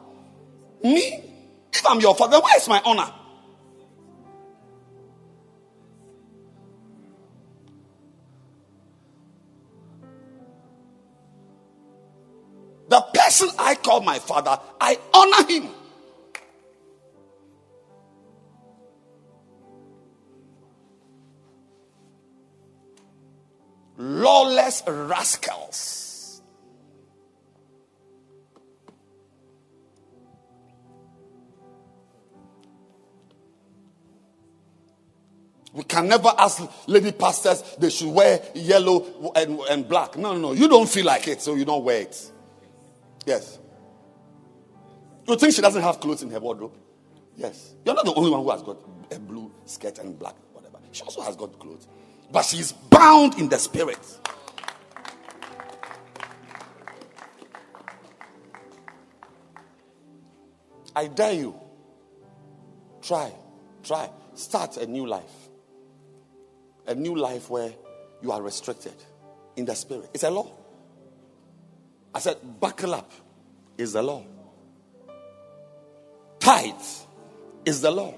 Me? If I'm your father, where is my honor? The person I call my father, I honor him. Lawless rascals. We can never ask lady pastors they should wear yellow and, and black. No, no, no. You don't feel like it, so you don't wear it. Yes. You think she doesn't have clothes in her wardrobe? Yes. You're not the only one who has got a blue skirt and black, whatever. She also has got clothes. But she's bound in the spirit. I dare you. Try. Try. Start a new life a new life where you are restricted in the spirit. It's a law. I said, buckle up is the law. Tithe is the law.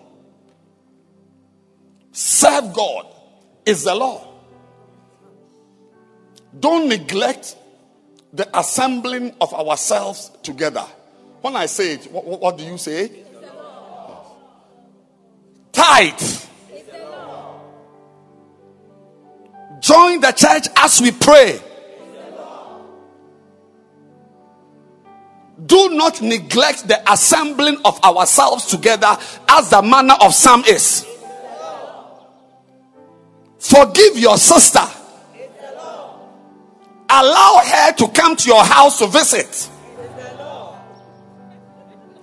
Serve God is the law. Don't neglect the assembling of ourselves together. When I say it, what, what do you say? Tithe Join the church as we pray. Do not neglect the assembling of ourselves together as the manner of some is. Forgive your sister. Allow her to come to your house to visit.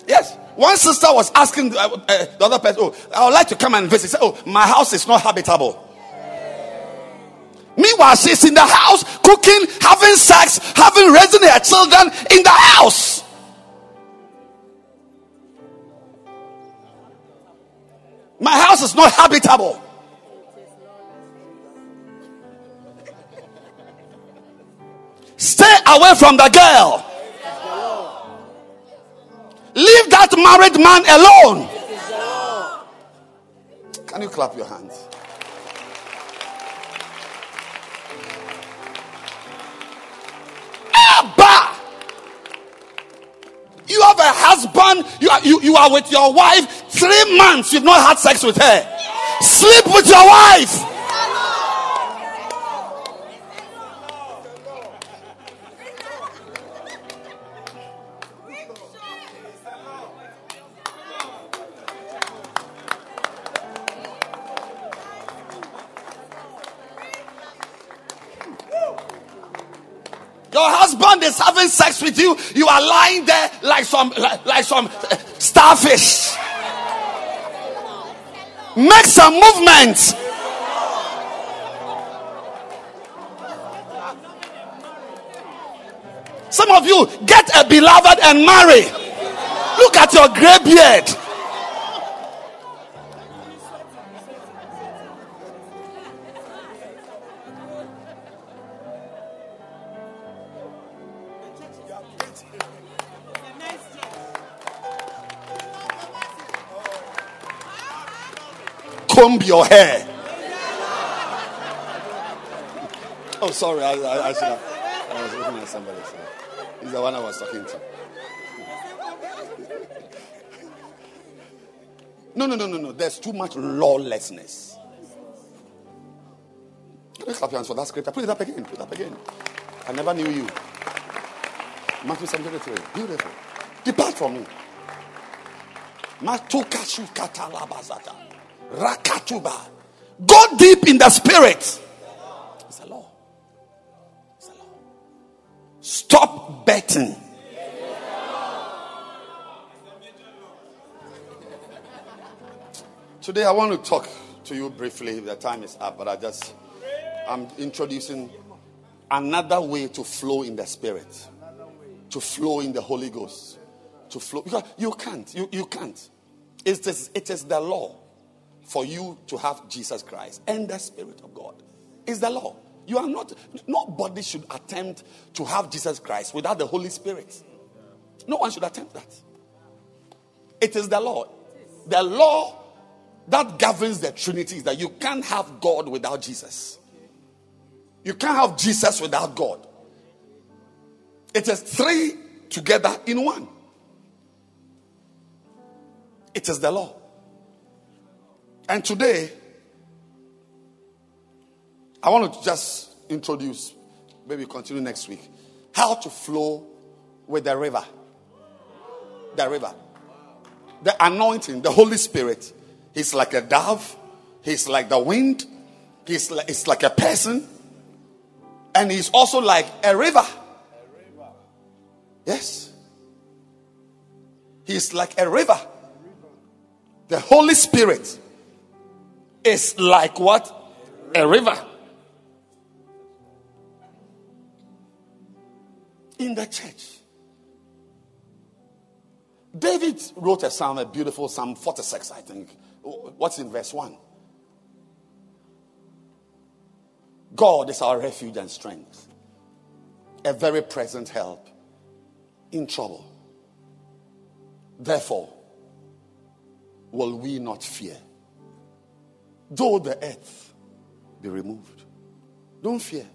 Yes. One sister was asking uh, uh, the other person, Oh, I would like to come and visit. Said, oh, my house is not habitable. Meanwhile, she's in the house cooking, having sex, having raising her children in the house. My house is not habitable. Stay away from the girl. Leave that married man alone. Can you clap your hands? Abba! You have a husband, you are, you, you are with your wife, three months you've not had sex with her. Sleep with your wife. Sex with you. You are lying there like some like, like some uh, starfish. Make some movement. Some of you get a beloved and marry. Look at your gray beard. Comb your hair. Oh, sorry. I, I, I should have. I was looking at somebody. So. He's the one I was talking to. No, no, no, no, no. There's too much lawlessness. Can you clap your hands for that scripture? Put it up again. Put it up again. I never knew you. Matthew 73. Beautiful. Depart from me. Matukashu katalabazata. Rakatuba. Go deep in the spirit. It's a law. It's a law. Stop betting. Today I want to talk to you briefly. The time is up, but I just I'm introducing another way to flow in the spirit. To flow in the Holy Ghost. To flow because you can't. You, you can't. It is, it is the law for you to have Jesus Christ and the Spirit of God. Is the law. You are not, nobody should attempt to have Jesus Christ without the Holy Spirit. No one should attempt that. It is the law. The law that governs the Trinity is that you can't have God without Jesus. You can't have Jesus without God. It is three together in one. It is the law. And today, I want to just introduce, maybe continue next week, how to flow with the river. The river. The anointing, the Holy Spirit. He's like a dove, he's like the wind, he's like, it's like a person, and he's also like a river. Yes. He's like a river. The Holy Spirit is like what? A river. In the church. David wrote a psalm, a beautiful psalm 46, I think. What's in verse 1? God is our refuge and strength, a very present help in trouble. Therefore, will we not fear? Though the earth be removed, don't fear.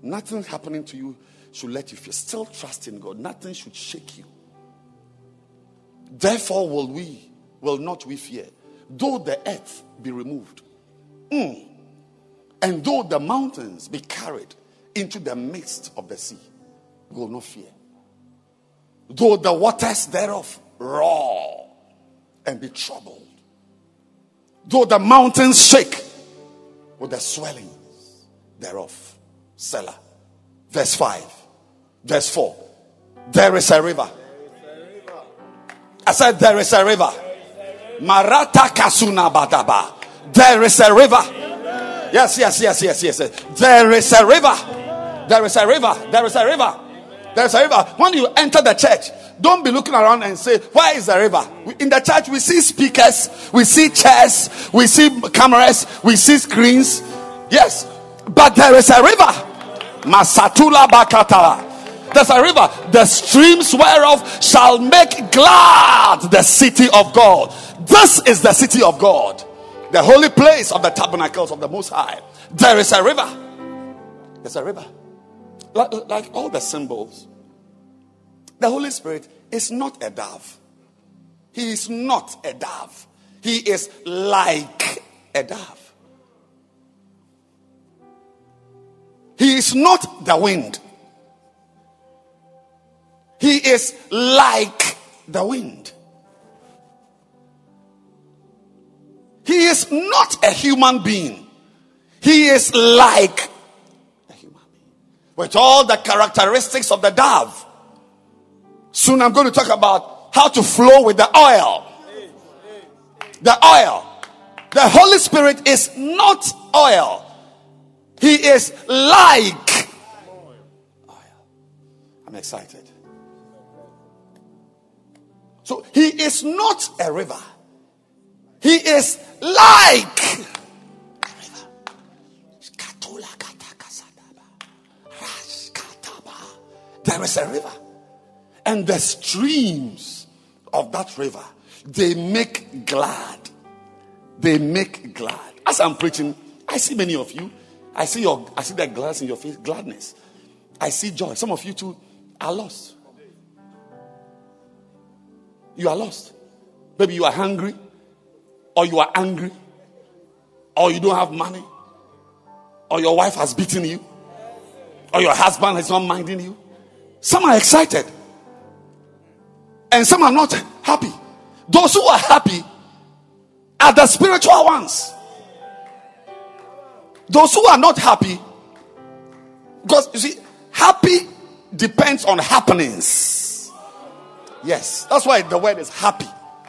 Nothing happening to you should let you fear. Still trust in God. Nothing should shake you. Therefore, will we, will not we fear, though the earth be removed, mm. and though the mountains be carried into the midst of the sea, we will not fear. Though the waters thereof roar and be troubled, though the mountains shake with the swelling thereof. Selah. Verse 5. Verse 4. There is a river. I said, There is a river. Marata Kasuna Badaba. There is a river. Yes, yes, yes, yes, yes. There is a river. There is a river. There is a river. There is a river. When you enter the church, don't be looking around and say, Where is the river? In the church, we see speakers, we see chairs, we see cameras, we see screens. Yes, but there is a river. Masatula Bakata. There's a river, the streams whereof shall make glad the city of God. This is the city of God, the holy place of the tabernacles of the Most High. There is a river. There's a river. Like, like all the symbols the Holy Spirit is not a dove. He is not a dove. He is like a dove. He is not the wind. He is like the wind. He is not a human being. He is like. With all the characteristics of the dove. Soon I'm going to talk about how to flow with the oil. The oil. The Holy Spirit is not oil. He is like oil. I'm excited. So he is not a river. He is like There is a river. And the streams of that river, they make glad. They make glad. As I'm preaching, I see many of you. I see your I see that glass in your face, gladness. I see joy. Some of you too are lost. You are lost. Maybe you are hungry, or you are angry, or you don't have money, or your wife has beaten you, or your husband is not minding you. Some are excited, and some are not happy. Those who are happy are the spiritual ones. Those who are not happy, because you see, happy depends on happenings. Yes, that's why the word is happy.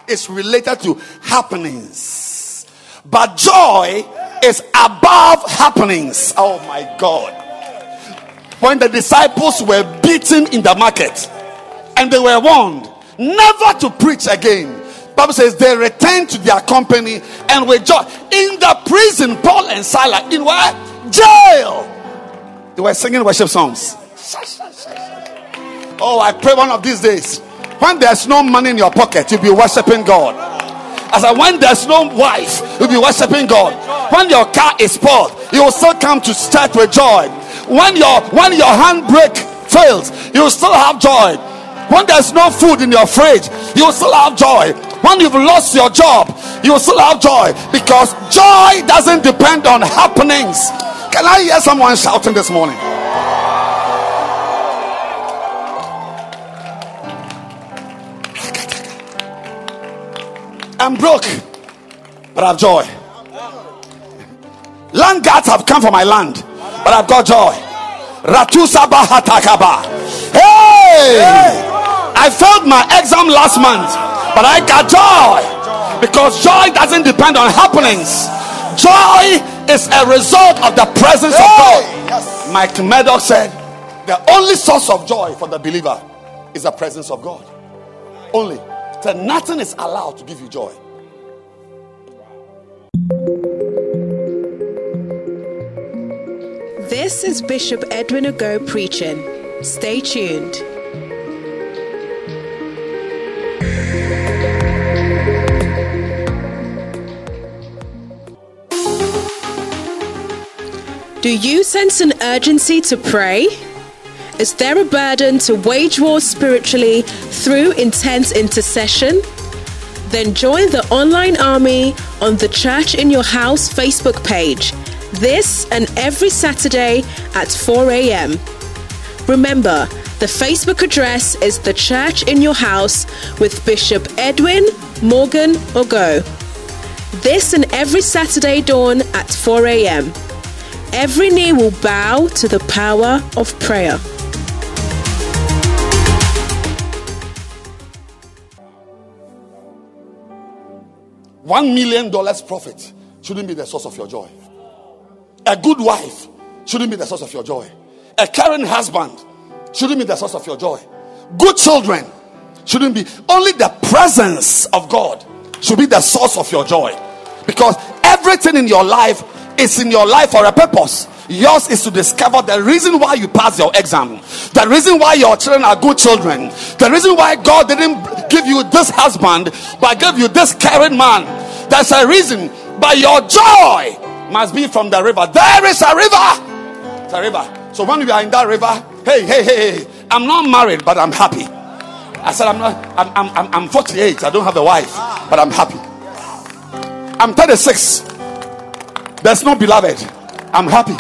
It's related to happenings. But joy is above happenings. Oh my God. When the disciples were beaten in the market and they were warned never to preach again. Bible says they returned to their company and were joy in the prison. Paul and Silas in what jail? They were singing worship songs. Oh, I pray one of these days when there's no money in your pocket, you'll be worshiping God. As I when there's no wife, you'll be worshiping God. When your car is spoiled, you will still come to start with joy. When your when your handbrake fails, you still have joy. When there's no food in your fridge, you still have joy. When you've lost your job, you still have joy because joy doesn't depend on happenings. Can I hear someone shouting this morning? I'm broke, but I've joy. Land guards have come for my land, but I've got joy. Hey! I failed my exam last month, but I got joy because joy doesn't depend on happenings. Joy is a result of the presence of God. Mike Murdock said, The only source of joy for the believer is the presence of God. Only. So nothing is allowed to give you joy. This is Bishop Edwin Ogo preaching. Stay tuned. Do you sense an urgency to pray? Is there a burden to wage war spiritually through intense intercession? Then join the online army on the Church in Your House Facebook page this and every Saturday at 4 a.m. Remember, the Facebook address is The Church in Your House with Bishop Edwin Morgan Ogo. This and every Saturday dawn at 4 a.m. Every knee will bow to the power of prayer. One million dollars profit shouldn't be the source of your joy. A good wife shouldn't be the source of your joy. A caring husband shouldn't be the source of your joy. Good children shouldn't be. Only the presence of God should be the source of your joy. Because everything in your life is in your life for a purpose. Yours is to discover the reason why you pass your exam, the reason why your children are good children, the reason why God didn't give you this husband but gave you this caring man. There's a reason. But your joy must be from the river. There is a river. It's a river. So when we are in that river, hey, hey, hey, I'm not married, but I'm happy. I said, I'm not, I'm, I'm, I'm, I'm 48. I don't have a wife, but I'm happy. I'm 36. There's no beloved. I'm happy.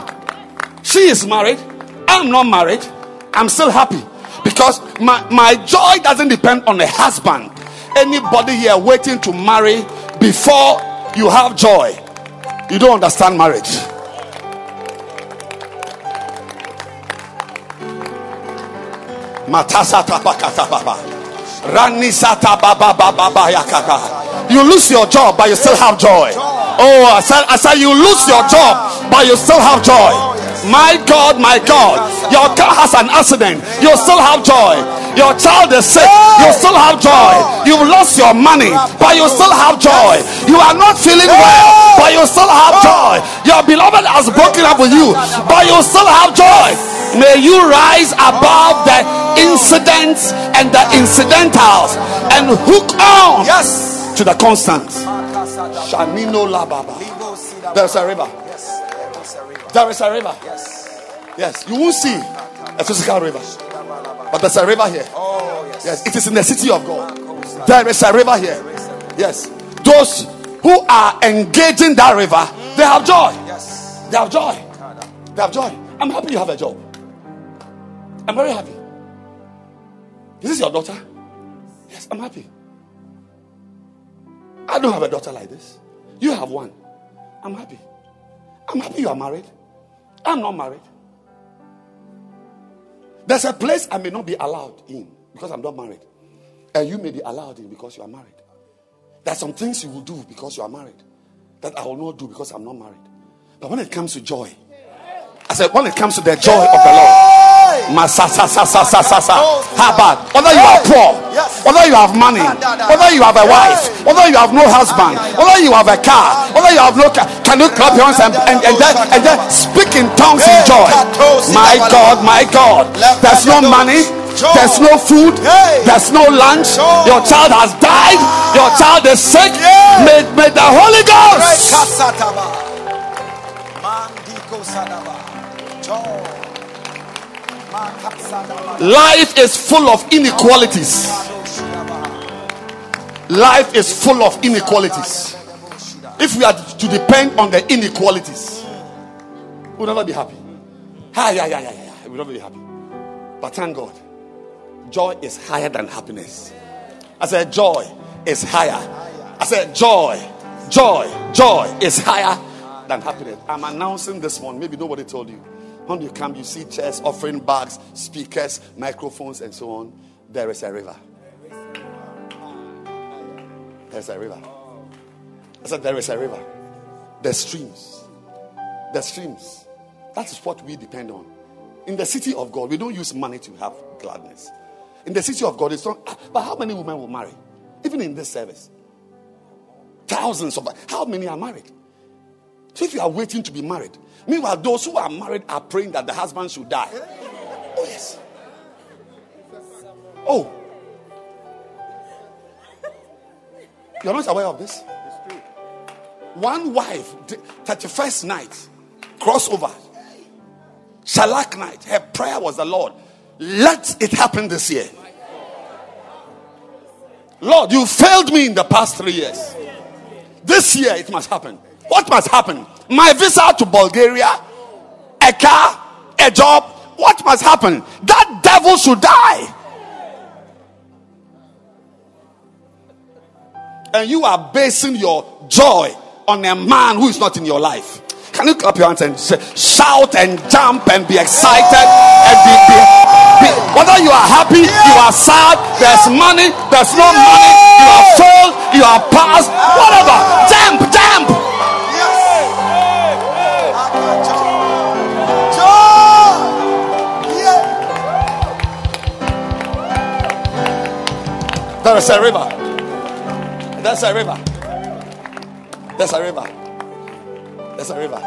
She is married. I'm not married. I'm still happy because my, my joy doesn't depend on a husband. Anybody here waiting to marry before you have joy, you don't understand marriage. You lose your job, but you still have joy. Oh, I said, I said, you lose your job, but you still have joy. My God, my God, your car has an accident, you still have joy. Your child is sick, you still have joy. You've lost your money, but you still have joy. You are not feeling well, but you still have joy. Your beloved has broken up with you, but you still have joy. May you rise above the incidents and the incidentals and hook on Yes. to the constant. Shamino Lababa. There's a river. There is a river. Yes, Yes. you won't see a physical river, but there's a river here. Oh, yes. Yes, it is in the city of God. There is a river here. Yes, those who are engaging that river, they have joy. Yes. They have joy. They have joy. I'm happy you have a job. I'm very happy. Is this your daughter? Yes, I'm happy. I don't have a daughter like this. You have one. I'm happy. I'm happy you are married. I'm not married. There's a place I may not be allowed in because I'm not married. And you may be allowed in because you are married. There are some things you will do because you are married that I will not do because I'm not married. But when it comes to joy, I said, when it comes to the joy of the Lord, Masasasasasasa. how bad? Whether you are poor, whether you have money, whether you have a wife, whether you have no husband, whether you have a car, whether you have no car, can you clap your hands and, and, and, then, and then speak in tongues in joy? My God, my God, there's no money. There's no food. There's no lunch. Your child has died. Your child is sick. May, may the Holy Ghost Life is full of inequalities. Life is full of inequalities. If we are to depend on the inequalities, we'll never be happy. Ah, yeah, yeah, yeah, yeah. We'll never be happy. But thank God, joy is higher than happiness. I said, joy is higher. I said, joy, joy, joy is higher than happiness. I'm announcing this one. Maybe nobody told you. When you come, you see chairs, offering bags, speakers, microphones, and so on. There is a river. There's a river. I said, There is a river. There's streams. There's streams. That is what we depend on. In the city of God, we don't use money to have gladness. In the city of God, it's not. Ah, but how many women will marry? Even in this service. Thousands of. How many are married? So if you are waiting to be married, meanwhile, those who are married are praying that the husband should die. Oh, yes. Oh. You're not aware of this? One wife, the 31st night, crossover, Shalak night, her prayer was the Lord, let it happen this year. Lord, you failed me in the past three years. This year it must happen. What must happen? My visa to Bulgaria, a car, a job. What must happen? That devil should die. And you are basing your joy on a man who is not in your life. Can you clap your hands and shout and jump and be excited and be, be, be whether you are happy, you are sad, there's money, there's no money, you are full, you are past, whatever. Jump, jump. There is a river. There's a river. There's a river. There's a river.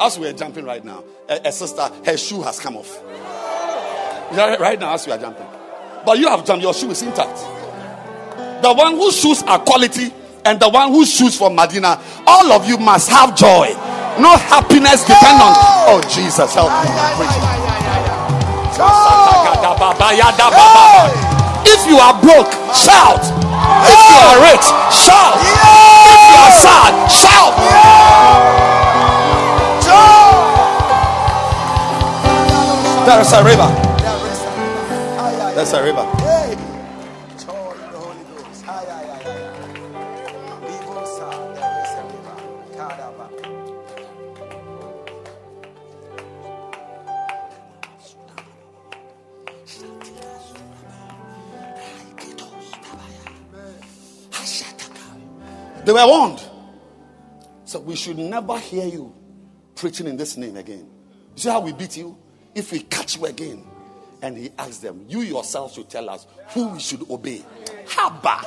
As we are jumping right now, a, a sister, her shoe has come off. Right now, as we are jumping. But you have jumped, your shoe is intact. The one whose shoes are quality and the one whose shoes from Medina, all of you must have joy. No happiness depend on. Oh, Jesus, help me. Preach. If you are broke, shout. If you are rich, shout. If you are sad, shout. There is a river. There's a river. They were warned. So we should never hear you preaching in this name again. You see how we beat you? If we catch you again, and he asked them, You yourself should tell us who we should obey. Haba.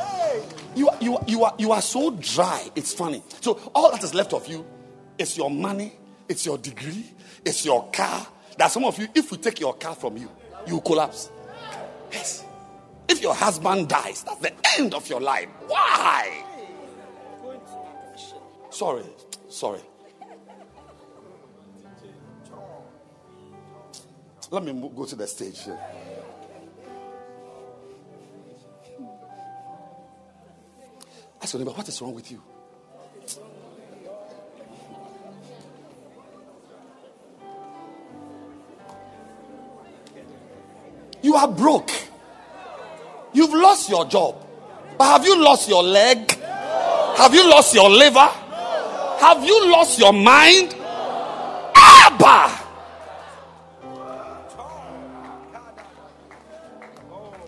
You, you, you, are, you are so dry. It's funny. So all that is left of you is your money, it's your degree, it's your car. That some of you, if we take your car from you, you collapse. Yes. If your husband dies, that's the end of your life. Why? Sorry, sorry. Let me go to the stage. Ask your neighbor, what is wrong with you? You are broke. You've lost your job. But have you lost your leg? Have you lost your liver? Have you lost your mind? Abba!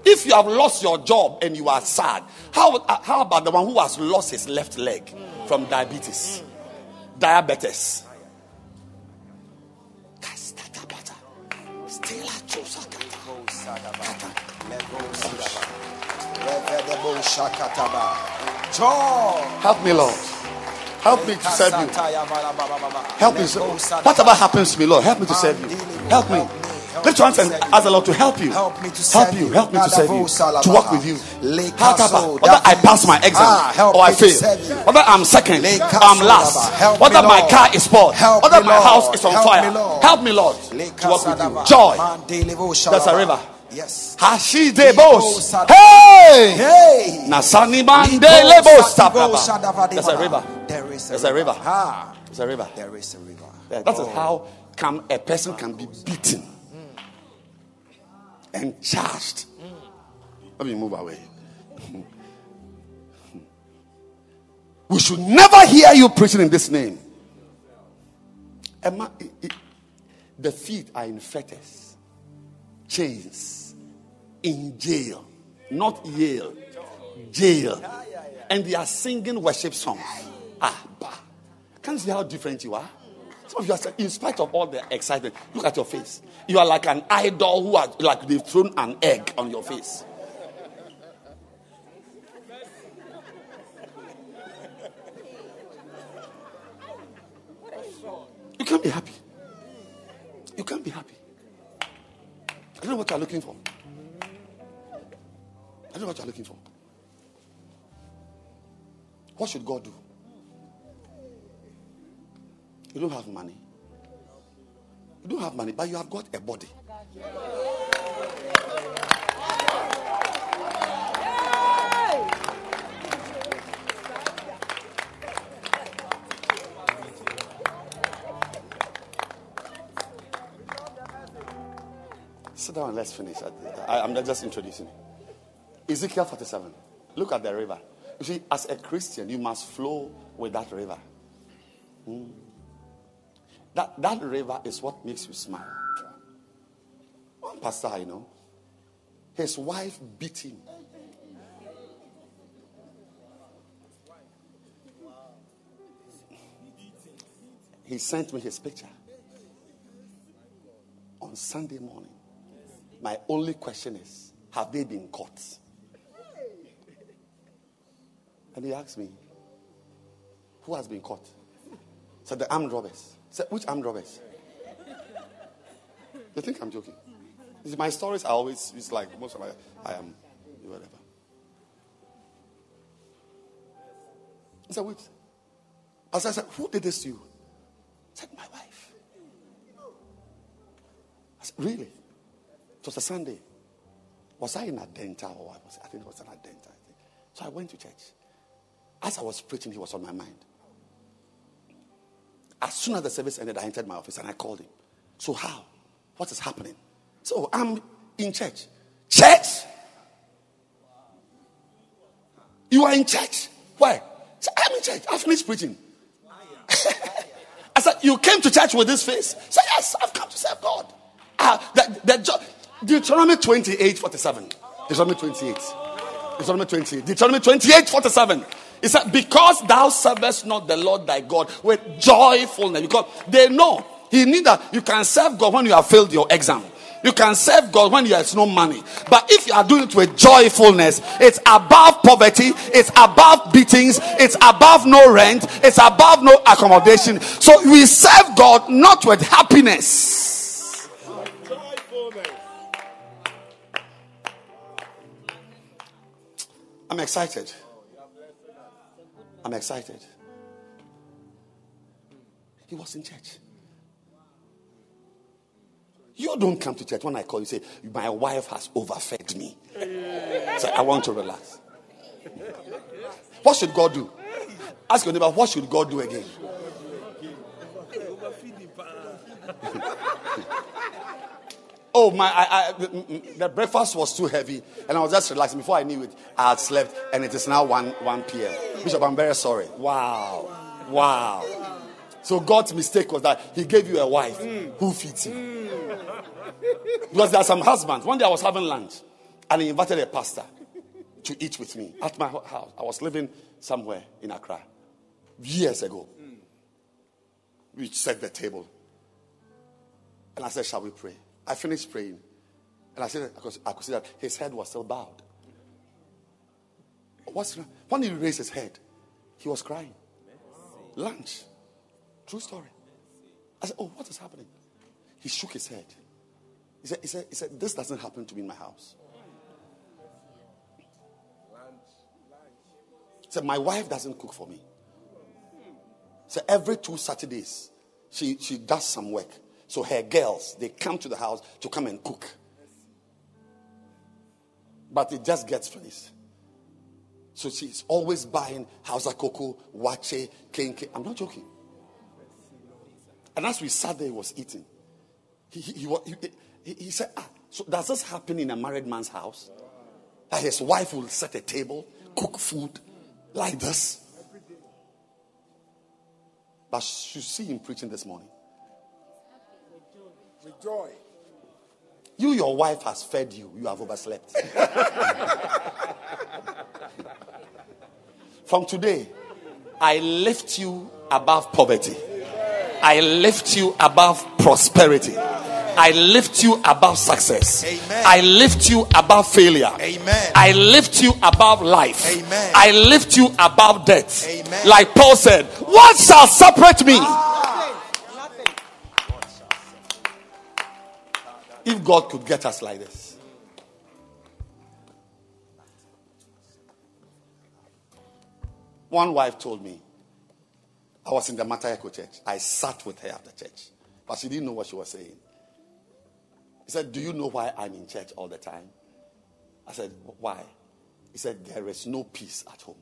If you have lost your job and you are sad, how, uh, how about the one who has lost his left leg from diabetes? Diabetes. Help me, Lord. Help me to serve you. Help me. Lego serve- sadaba. Whatever happens to me, Lord, help me to serve you. Help me. Lift your hands and ask the Lord to help you. Help me to help serve you. you. Help me to serve you. To work with you. Whether I pass my exam Ah, or I fail, whether I'm second or I'm last, whether my car is spoiled, Help whether my house is on Help fire, me, Lord. help me, Lord, to work with you. Joy. There's a river. Yes. Hashi de bos. Hey! Hey. Nasani Ligo mande lebos sadigo There's a river. There is a There's a river. Ah, There's a river. there is a river. Yeah, that is Oh. how come a person can be beaten and charged. Let me move away. We should never hear you preaching in this name. Emma, i- i- the feet are in fetters, chains, in jail, not Yale, jail, and they are singing worship songs. Ah, bah. Can't you see how different you are? Some of you are, in spite of all the excitement, look at your face. You are like an idol who are like they've thrown an egg on your face. You can't be happy. You can't be happy. I know what you're looking for. Don't know what you're looking for. What should God do? You don't have money. You don't have money, but you have got a body. Sit down and let's finish. I, am just introducing. Ezekiel 47. Look at the river. You see, as a Christian, you must flow with that river. Hmm. That, that river is what makes you smile. One pastor I know, his wife beat him. He sent me his picture on Sunday morning. My only question is have they been caught? And he asked me, Who has been caught? said the armed robbers. said, which armed robbers? You think I'm joking? See, my stories are always it's like most of my I am whatever. He said, which? I said, who did this to you? I said, my wife. I said, really? It was a Sunday. Was I in Adenta or what was? I think it was an Adenta. I think. So I went to church. As I was preaching, he was on my mind. As soon as the service ended, I entered my office and I called him. So how? What is happening? So I'm in church. Church? You are in church? Why? So I'm in church. I finished preaching. *laughs* I said, You came to church with this face? Say, Yes, I've come to serve God. Uh, the, jo- Deuteronomy 28 47. Deuteronomy 28. Deuteronomy 28. Deuteronomy 28 47. He said, Because thou servest not the Lord thy God with joyfulness. Because they know he knew that you can serve God when you have failed your exam. You can serve God when there is no money. But if you are doing it with joyfulness, it's above poverty, it's above beatings, it's above no rent, it's above no accommodation. So we serve God not with happiness. I'm excited. I'm excited. He was in church. You don't come to church when I call you say, My wife has overfed me. So I want to relax. What should God do? Ask your neighbor, what should God do again? *laughs* oh, my, I, I, the, breakfast was too heavy, and I was just relaxing. Before I knew it, I had slept, and it is now 1, 1 p.m. Bishop, I'm very sorry. Wow. Wow. So God's mistake was that He gave you a wife who fits you. Because there are some husbands. One day I was having lunch and he invited a pastor to eat with me at my house. I was living somewhere in Accra years ago. We set the table. And I said, Shall we pray? I finished praying. And I said, I could, I could see that his head was still bowed. What's, when he raised his head, he was crying. Lunch. True story. I said, Oh, what is happening? He shook his head. He said, he said, he said This doesn't happen to me in my house. He said, My wife doesn't cook for me. So every two Saturdays, she, she does some work. So her girls, they come to the house to come and cook. But it just gets finished. So she's always buying Hausa koko, waakye, kenkey. I'm not joking. And as we sat there, he was eating. He, he, he, he, said, ah, so does this happen in a married man's house? That his wife will set a table, cook food like this? But you see him preaching this morning. With joy. You, your wife has fed you. You have overslept. *laughs* From today, I lift you above poverty. I lift you above prosperity. I lift you above success. Amen. I lift you above failure. Amen. I lift you above life. Amen. I lift you above death. Amen. Like Paul said, what shall separate me? If God could get us like this. One wife told me, I was in the Mataheko church. I sat with her after church, but she didn't know what she was saying. He said, Do you know why I'm in church all the time? I said, Why? He said, There is no peace at home.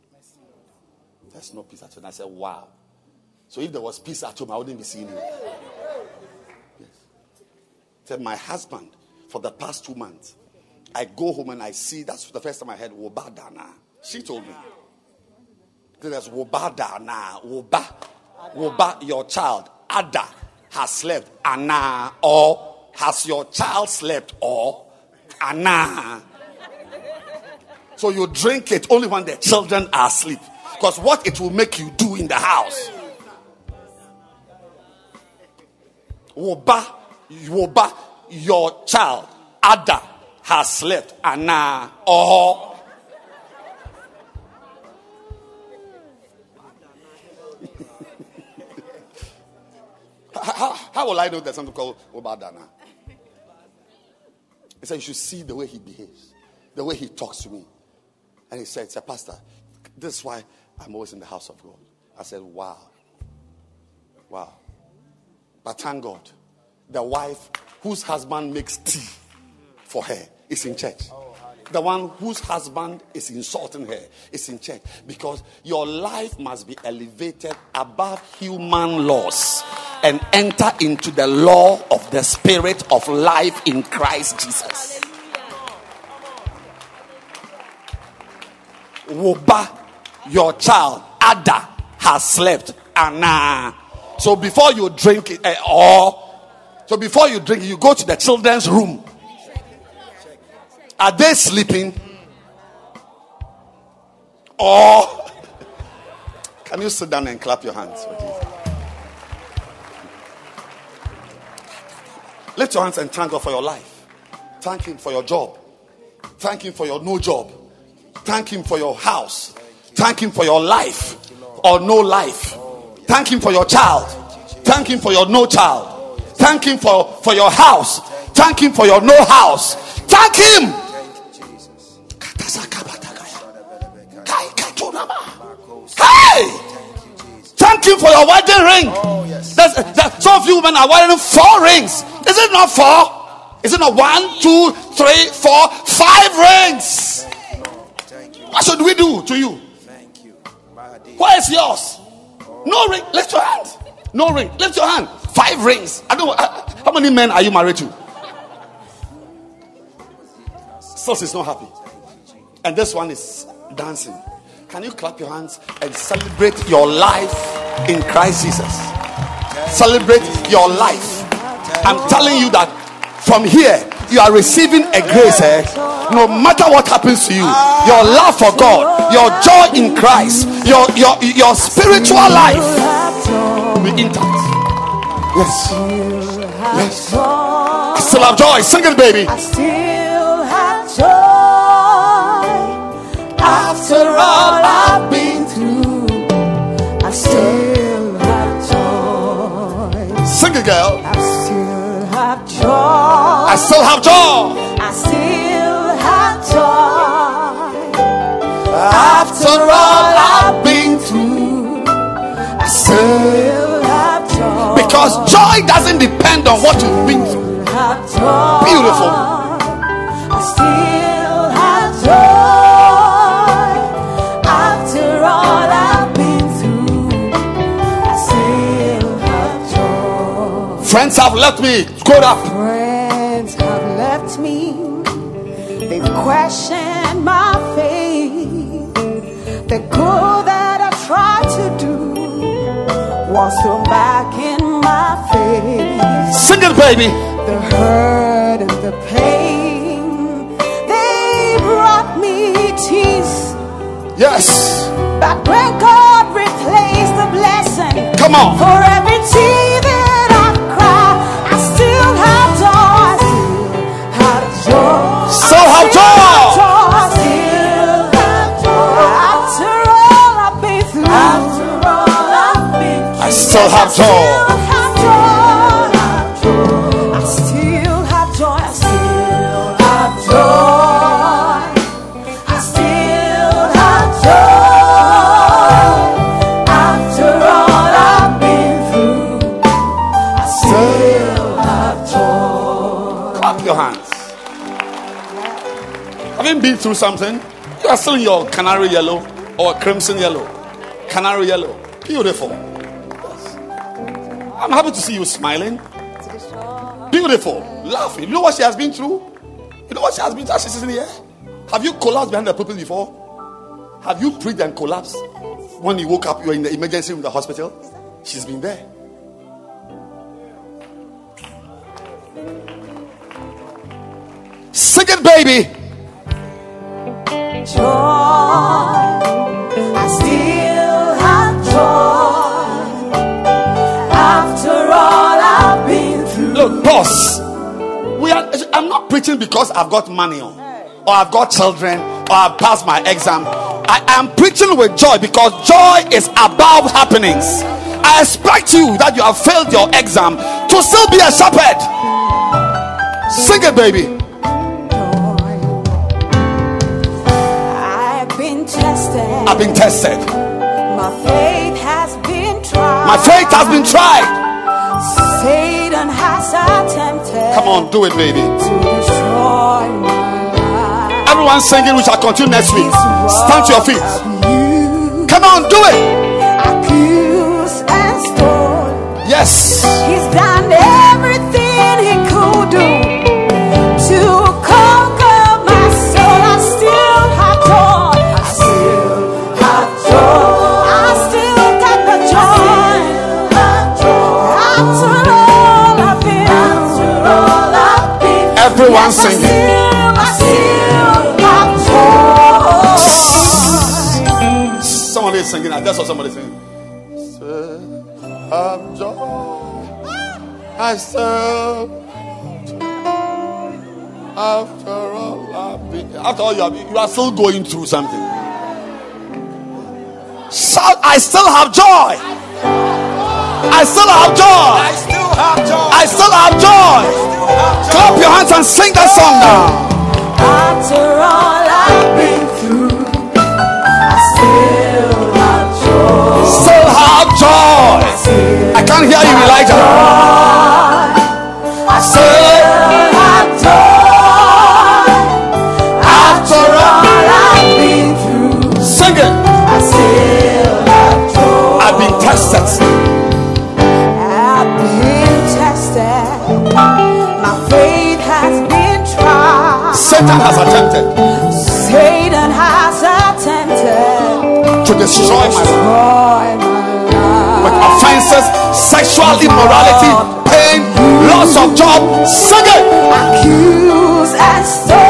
There's no peace at home. I said, Wow. So if there was peace at home, I wouldn't be seeing you. My husband, for the past two months, I go home and I see that's the first time I heard Wobadana. She told me. There's Wobadana. Woba. Woba, your child. Ada has slept. Ana. Or has your child slept? Or Ana. So you drink it only when the children are asleep. Because what it will make you do in the house. Woba, woba, your child, Ada, has slept. Ana, or *laughs* how, how will I know there's something called Obadana? He said, You should see the way he behaves, the way he talks to me. And he said, Sir Pastor, this is why I'm always in the house of God. I said, Wow. Wow. But thank God, the wife whose husband makes tea for her is in church. The one whose husband is insulting her is in church because your life must be elevated above human laws and enter into the law of the spirit of life in Christ Jesus. Woba, your child, Ada, has slept. Anna. So before you drink it, eh, or so before you drink, you go to the children's room. Are they sleeping? Or *laughs* can you sit down and clap your hands? Lift your hands and thank God for your life. Thank Him for your job. Thank Him for your no job. Thank Him for your house. Thank Him for your life or no life. Thank Him for your child. Thank Him for your no child. Thank Him for, for your house. Thank Him for your no house. Thank Him. Hey! Thank Him for your wedding ring. That's, that, some of you women are wearing four rings. Is it not four? Is it not one, two, three, four, five rings? What should we do to you? Thank you. Where is yours? No ring. Lift your hand. No ring. Lift your hand. Five rings. I don't. Uh, how many men are you married to? Sos is not happy, and this one is dancing. Can you clap your hands and celebrate your life in Christ Jesus? Celebrate your life. I'm telling you that from here you are receiving a grace. Eh? No matter what happens to you, your love for God, your joy in Christ, your your your spiritual life will be intact. Yes, yes. I still have joy. Sing it, baby. I still have joy after all I've been through. I still have joy. Sing it, girl. I still have joy. I still have joy. I still have joy After all I've been through. I still have joy. Because joy doesn't depend on what you've been through. Beautiful. I still have joy after all I've been through. I still have joy. Friends have left me. Go up. Friends have left me. They've questioned my faith. The good that I tried to do was thrown back in my face Sing it, baby. the hurt and the pain. They brought me tears, Yes. but when God replaced the blessing Come on. for every tear that I cry, I still have joy. Still have joy. Still have joy. I still have joy. After all I've been through. After all I've been through. I still have joy. Through something, you are still in your canary yellow or crimson yellow. Canary yellow. Beautiful. I'm happy to see you smiling. Beautiful. Laughing. You know what she has been through? You know what she has been through? She's sitting here. Have you collapsed behind the pulpit before? Have you prayed and collapsed? When you woke up, you were in the emergency room in the hospital. She's been there. Second baby. Boss. We are. I'm not preaching because I've got money oh, on, or I've got children, or I've passed my exam. I am preaching with joy because joy is above happenings. I expect you that you have failed your exam to still be a shepherd. Sing it, baby. I've been tested. My faith has been tried. My faith has been tried. Satan has attempted Come on, do it, baby. to destroy destroy my life. Everyone singing, we shall continue next week. Stand to your feet. You Come on, do it. accuse and stole. Yes. He's done everything been, Everyone yes, I singing. still, I still have joy. Somebody is singing. I just saw somebody singing. Still have joy. I still. After all, I've been, after all, you are, you are still going through something. Shout, I still have joy. I still have joy. I still have joy. I still have joy. still have joy. Clap your hands and sing that song now. After all I've been through, I still have joy. Still have joy. I can't hear you, Elijah. I still Satan has attempted Satan has attempted to destroy my life my life. with offenses, sexual immorality, pain, loss of job. Sing it. accuse and stole.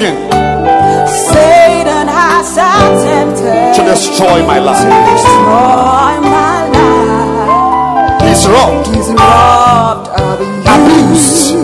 Singing Satan has attempted to destroy my life. destroy my life. He's robbed, He's robbed of abused,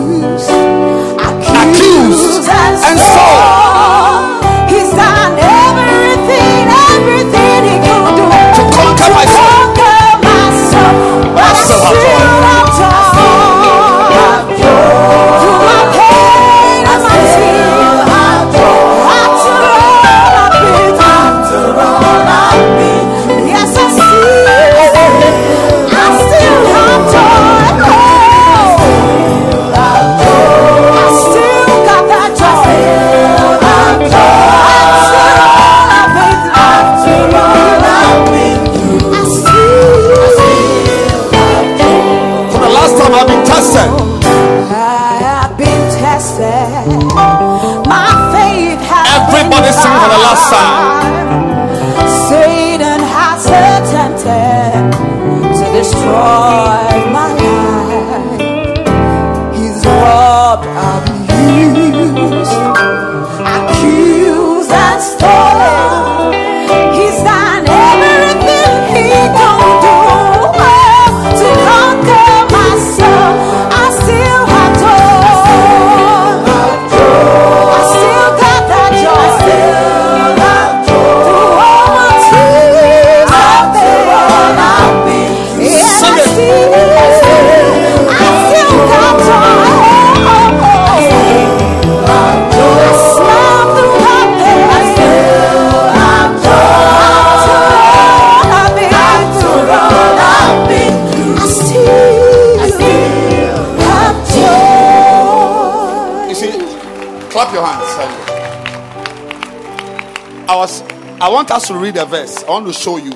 want us to read a verse. I want to show you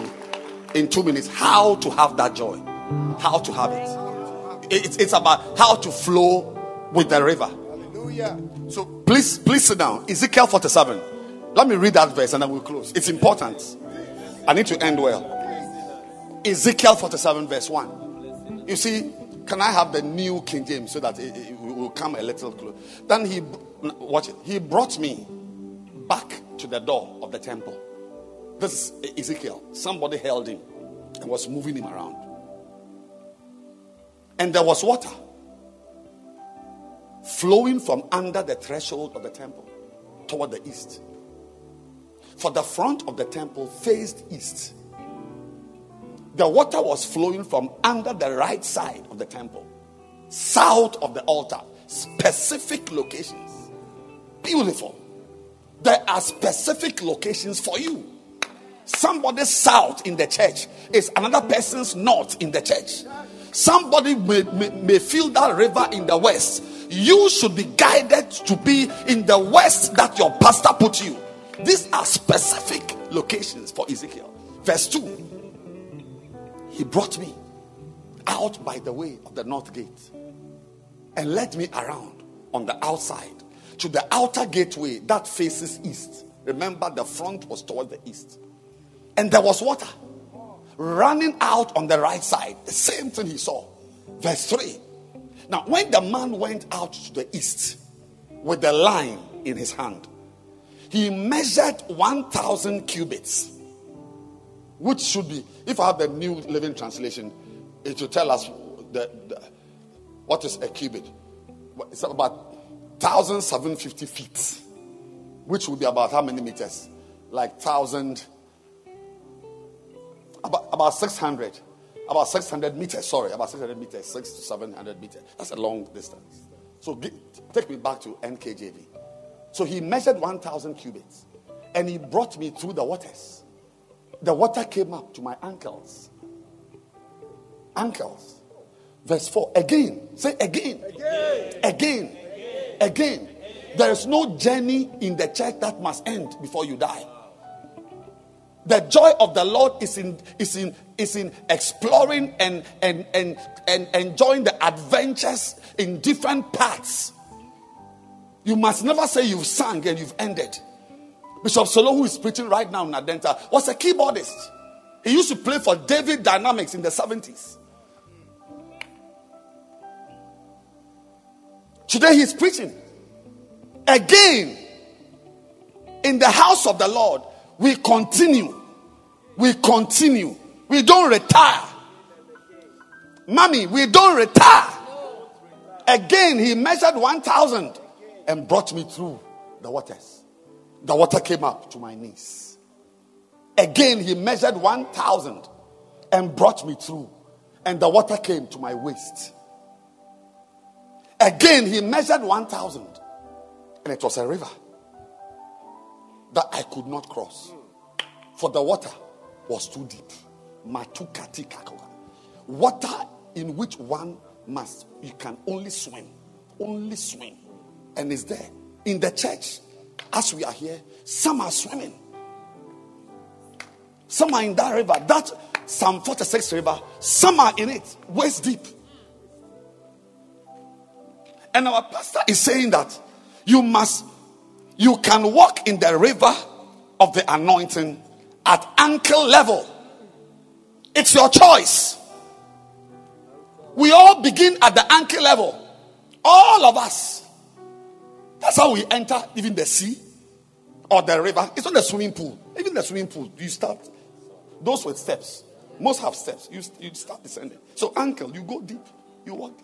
in two minutes how to have that joy. How to have it. It's, it's about how to flow with the river. Hallelujah. So please, please sit down. Ezekiel 47. Let me read that verse and then we'll close. It's important. I need to end well. Ezekiel 47, verse 1. You see, Can I have the new King James so that it, it will come a little close? Then he, watch it. He brought me back to the door of the temple. This is Ezekiel. Somebody held him and was moving him around. And there was water flowing from under the threshold of the temple toward the east. For the front of the temple faced east. The water was flowing from under the right side of the temple, south of the altar, specific locations. Beautiful. There are specific locations for you. Somebody's south in the church is another person's north in the church. Somebody may, may, may feel that river in the west. You should be guided to be in the west that your pastor put you. These are specific locations for Ezekiel. Verse 2 He brought me out by the way of the north gate and led me around on the outside to the outer gateway that faces east. Remember, the front was toward the east. And there was water running out on the right side. The same thing he saw. Verse 3. Now, when the man went out to the east with the line in his hand, he measured 1,000 cubits, which should be, if I have the New Living Translation, it will tell us the, the, what is a cubit. It's about 1,750 feet, which would be about how many meters? Like 1,000, about, about 600, about 600 meters, sorry, about 600 meters, 6 to 700 meters. That's a long distance. So take me back to NKJV. So he measured 1,000 cubits and he brought me through the waters. The water came up to my ankles. Ankles. Verse 4. Again. Say again. Again. Again. Again. There is no journey in the church that must end before you die. The joy of the Lord is in is in is in exploring and and and and enjoying the adventures in different paths. You must never say you've sung and you've ended. Bishop Solo, who is preaching right now in Adenta, was a keyboardist. He used to play for David Dynamics in the 70s. Today he's preaching. Again, in the house of the Lord, we continue. We continue. We don't retire. Mommy, we don't retire. Again, he measured 1,000 and brought me through the waters. The water came up to my knees. Again, he measured 1,000 and brought me through. And the water came to my waist. Again, he measured 1,000 and it was a river that I could not cross. For the water was too deep. Water in which one must, you can only swim. Only swim. And is there. In the church, as we are here, some are swimming. Some are in that river. That Psalm 46 river, some are in it, waist deep. And our pastor is saying that you must, you can walk in the river of the anointing at ankle level. It's your choice. We all begin at the ankle level. All of us. That's how we enter even the sea or the river. It's not the swimming pool. Even the swimming pool, you start. Those with steps. Most have steps. You, you start descending. So ankle, you go deep. You walk.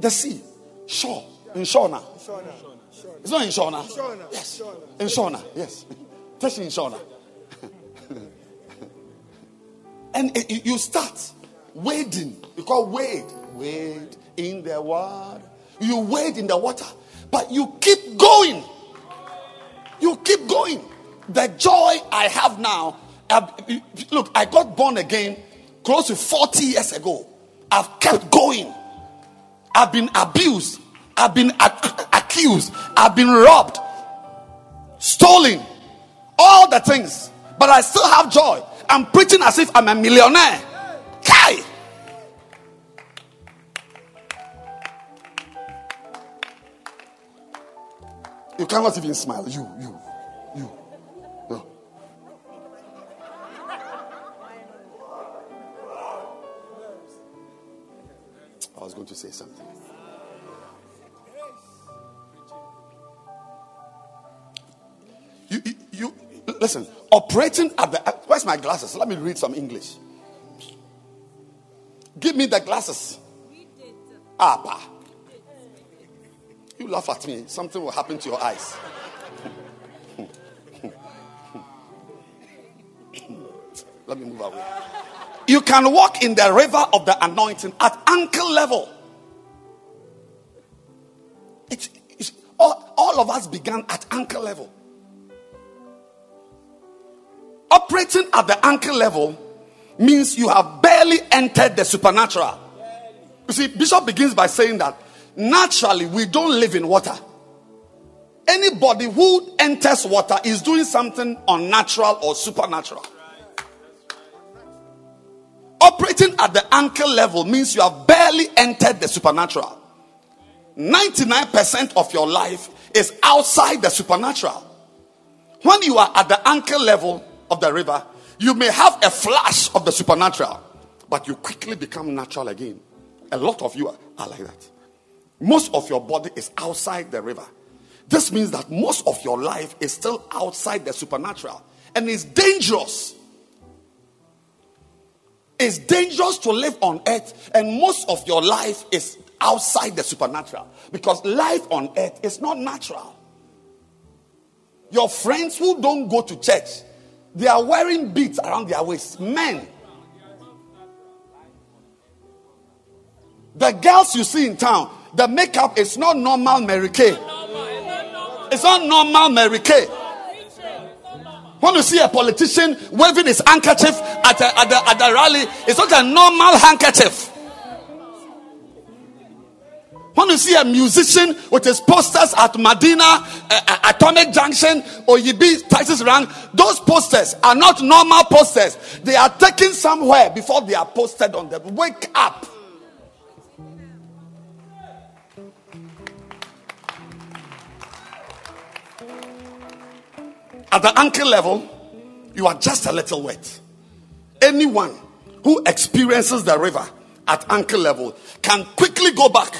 The sea, shore, in It's not in Shona. Yes. In Shona, yes. Touch in Shona. and it, you start wading. You call wade. Wade in the water. You wade in the water. But you keep going. You keep going. The joy I have now. look, I got born again close to 40 years ago. I've kept going. I've been abused. I've been accused. I've been robbed, stolen, all the things. But I still have joy. I'm preaching as if I'm a millionaire. Kai! You cannot even smile. You, you, you. Operating at the. Where's my glasses? Let me read some English. Give me the glasses. Ah. You laugh at me, something will happen to your eyes. *laughs* Let me move away. You can walk in the river of the anointing at ankle level. It's, it's all, all of us began at ankle level. Operating at the ankle level means you have barely entered the supernatural. You see, Bishop begins by saying that naturally we don't live in water. Anybody who enters water is doing something unnatural or supernatural. Operating at the ankle level means you have barely entered the supernatural. 99% of your life is outside the supernatural. When you are at the ankle level of the river, you may have a flash of the supernatural, but you quickly become natural again. A lot of you are like that. Most of your body is outside the river. This means that most of your life is still outside the supernatural and it's dangerous. It's dangerous to live on earth, and most of your life is outside the supernatural because life on earth is not natural. Your friends who don't go to church, they are wearing beads around their waist. Men. The girls you see in town, the makeup is not normal Mary Kay. It's not normal Mary Kay. When you see a politician waving his handkerchief at a, at, the, at the rally, it's not a normal handkerchief. When you see a musician with his posters at Medina, uh, Atomic Junction, Oyibi Titus Rank, those posters are not normal posters. They are taken somewhere before they are posted on them. Wake up. At the ankle level, you are just a little wet. Anyone who experiences the river at ankle level can quickly go back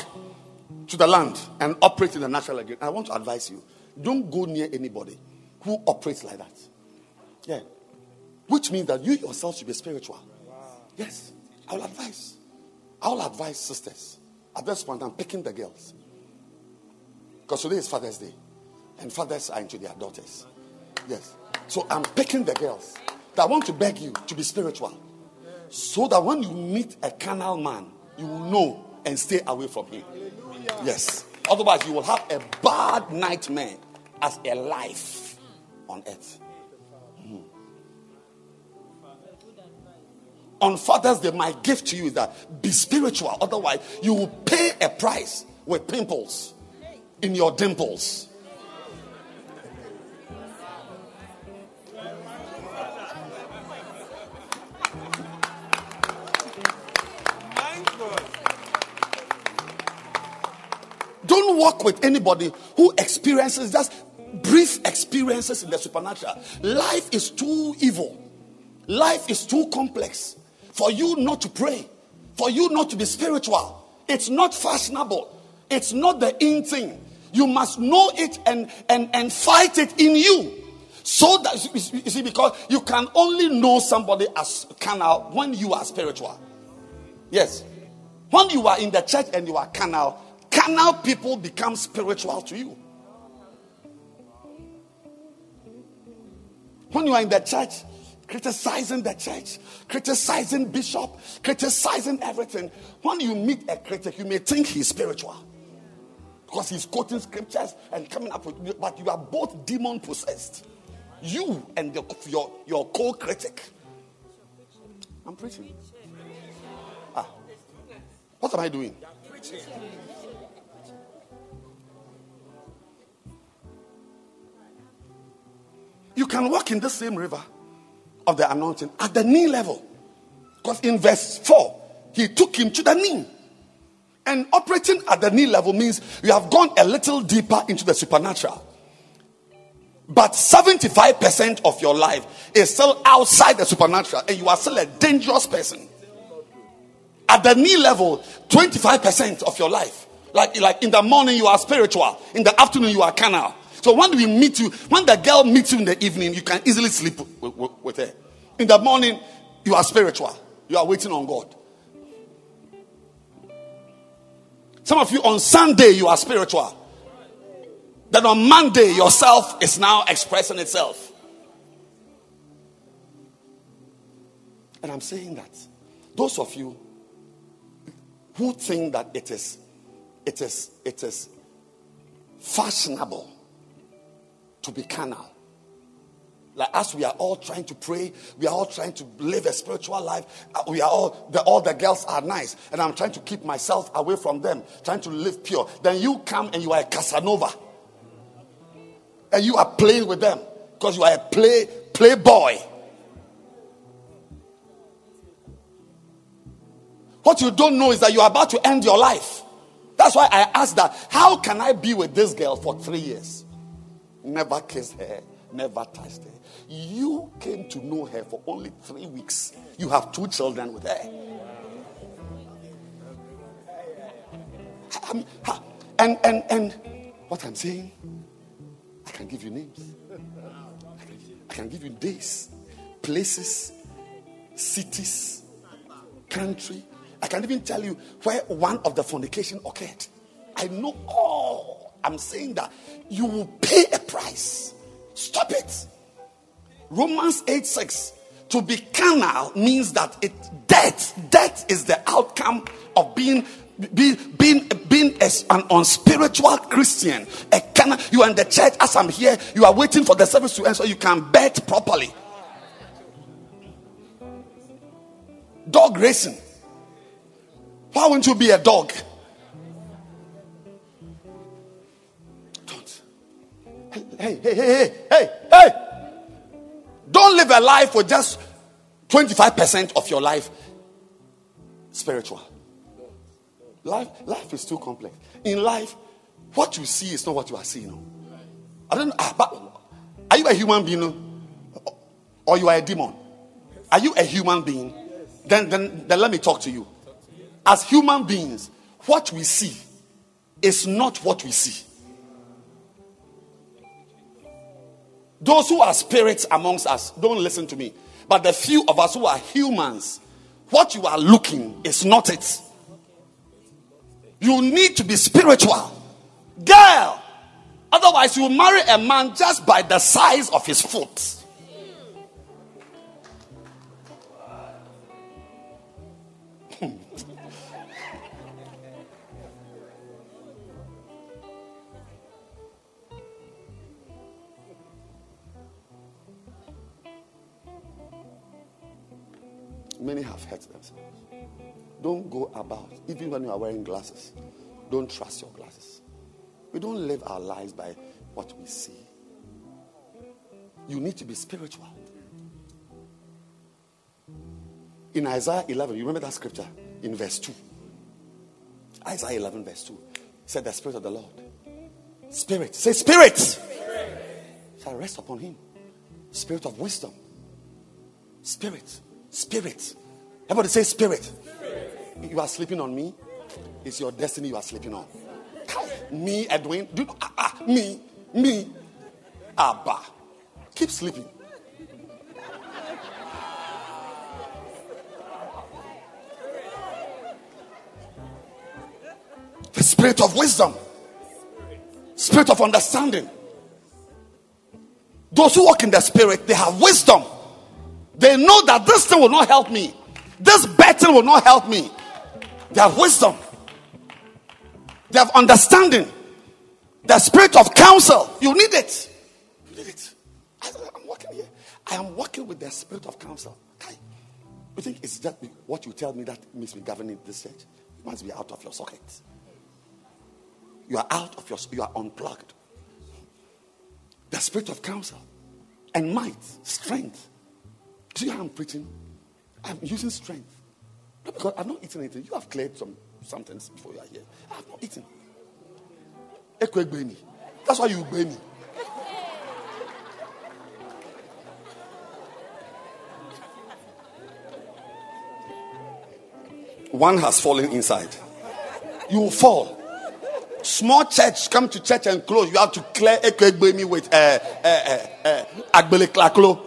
to the land and operate in the natural again. I want to advise you don't go near anybody who operates like that. Yeah. Which means that you yourself should be spiritual. Yes. I will advise. I will advise sisters. At this point, I'm picking the girls. Because today is Father's Day. And fathers are into their daughters. Yes. So I'm picking the girls that want to beg you to be spiritual. So that when you meet a carnal man, you will know and stay away from him. Yes. Otherwise, you will have a bad nightmare as a life on earth. Mm. On Father's Day, my gift to you is that be spiritual. Otherwise, you will pay a price with pimples in your dimples. Don't walk with anybody who experiences just brief experiences in the supernatural. Life is too evil. Life is too complex for you not to pray, for you not to be spiritual. It's not fashionable. It's not the in thing. You must know it and, and, and fight it in you. So that, you see, because you can only know somebody as canal when you are spiritual. Yes. When you are in the church and you are carnal, carnal people become spiritual to you. When you are in the church, criticizing the church, criticizing bishop, criticizing everything, when you meet a critic, you may think he's spiritual because he's quoting scriptures and coming up with, but you are both demon possessed. You and the, your your co-critic. I'm preaching. Ah, what am I doing? You can walk in the same river of the anointing at the knee level. Because in verse 4, he took him to the knee. And operating at the knee level means you have gone a little deeper into the supernatural. But 75% of your life is still outside the supernatural, and you are still a dangerous person. At the knee level, 25% of your life. Like, like in the morning, you are spiritual. In the afternoon, you are carnal. So when we meet you, when the girl meets you in the evening, you can easily sleep with, with, with her. In the morning, you are spiritual. You are waiting on God. Some of you on Sunday, you are spiritual. Then on Monday, yourself is now expressing itself. And I'm saying that those of you who think that it is it is it is fashionable to be carnal. Like as we are all trying to pray, we are all trying to live a spiritual life. uh, We are all the, all the girls are nice, and I'm trying to keep myself away from them, trying to live pure. Then you come and you are a Casanova, and you are playing with them because you are a play playboy. What you don't know is that you are about to end your life. That's why I asked that. How can I be with this girl for three years? Never kissed her, never touched her. You came to know her for only three weeks. You have two children with her. I mean, and and and what I'm saying, I can give you names. I can, I can give you days, places, cities, country. I can even tell you where one of the fornication occurred. I know all. I'm saying that you will pay a price. Stop it. Romans 8 6. To be carnal means that it death. Death is the outcome of being be, being being as an unspiritual Christian. A carnal, you are in the church as I'm here. You are waiting for the service to end so you can bet properly. Dog racing. Why won't you be a dog? Hey, hey, hey, hey, hey. Don't live a life with just 25% of your life spiritual. Life, life is too complex. In life, what you see is not what you are seeing. no. I don't know. ah, are you a human being? no? Or you are a demon? Are you a human being? Then, then, then let me talk to you. As human beings, what we see is not what we see. Those who are spirits amongst us, don't listen to me. But the few of us who are humans, what you are looking is not it. You need to be spiritual. Girl, otherwise, you will marry a man just by the size of his foot. Many have hurt themselves. Don't go about, even when you are wearing glasses, don't trust your glasses. We don't live our lives by what we see. You need to be spiritual. In Isaiah 11, you remember that scripture in verse 2? Isaiah 11, verse 2 said, The Spirit of the Lord. Spirit. Say, Spirit. Shall rest upon him. Spirit of wisdom. Spirit. Spirit. Everybody say, Spirit. You are sleeping on me. It's your destiny you are sleeping on. Me, Edwin. Do, ah, ah, me. Me. Abba. Keep sleeping. The spirit of wisdom, spirit of understanding. Those who walk in the spirit, they have wisdom. They know that this thing will not help me. This betting will not help me. They have wisdom. They have understanding. The spirit of counsel. You need it. You need it. I, am working here. I am working with the spirit of counsel. Kai, you think it's just what you tell me that makes me governing this church? You must be out of your socket. You are out of your, you are unplugged. The spirit of counsel and might, strength. Do you I'm preaching? I'm using strength. Not because I've not eaten anything. You have cleared some something before you are here. I have not eaten. That's why you gbemi. one has fallen inside. You will fall. Small church, come to church and close. You have to clear with uh, uh, uh, uh,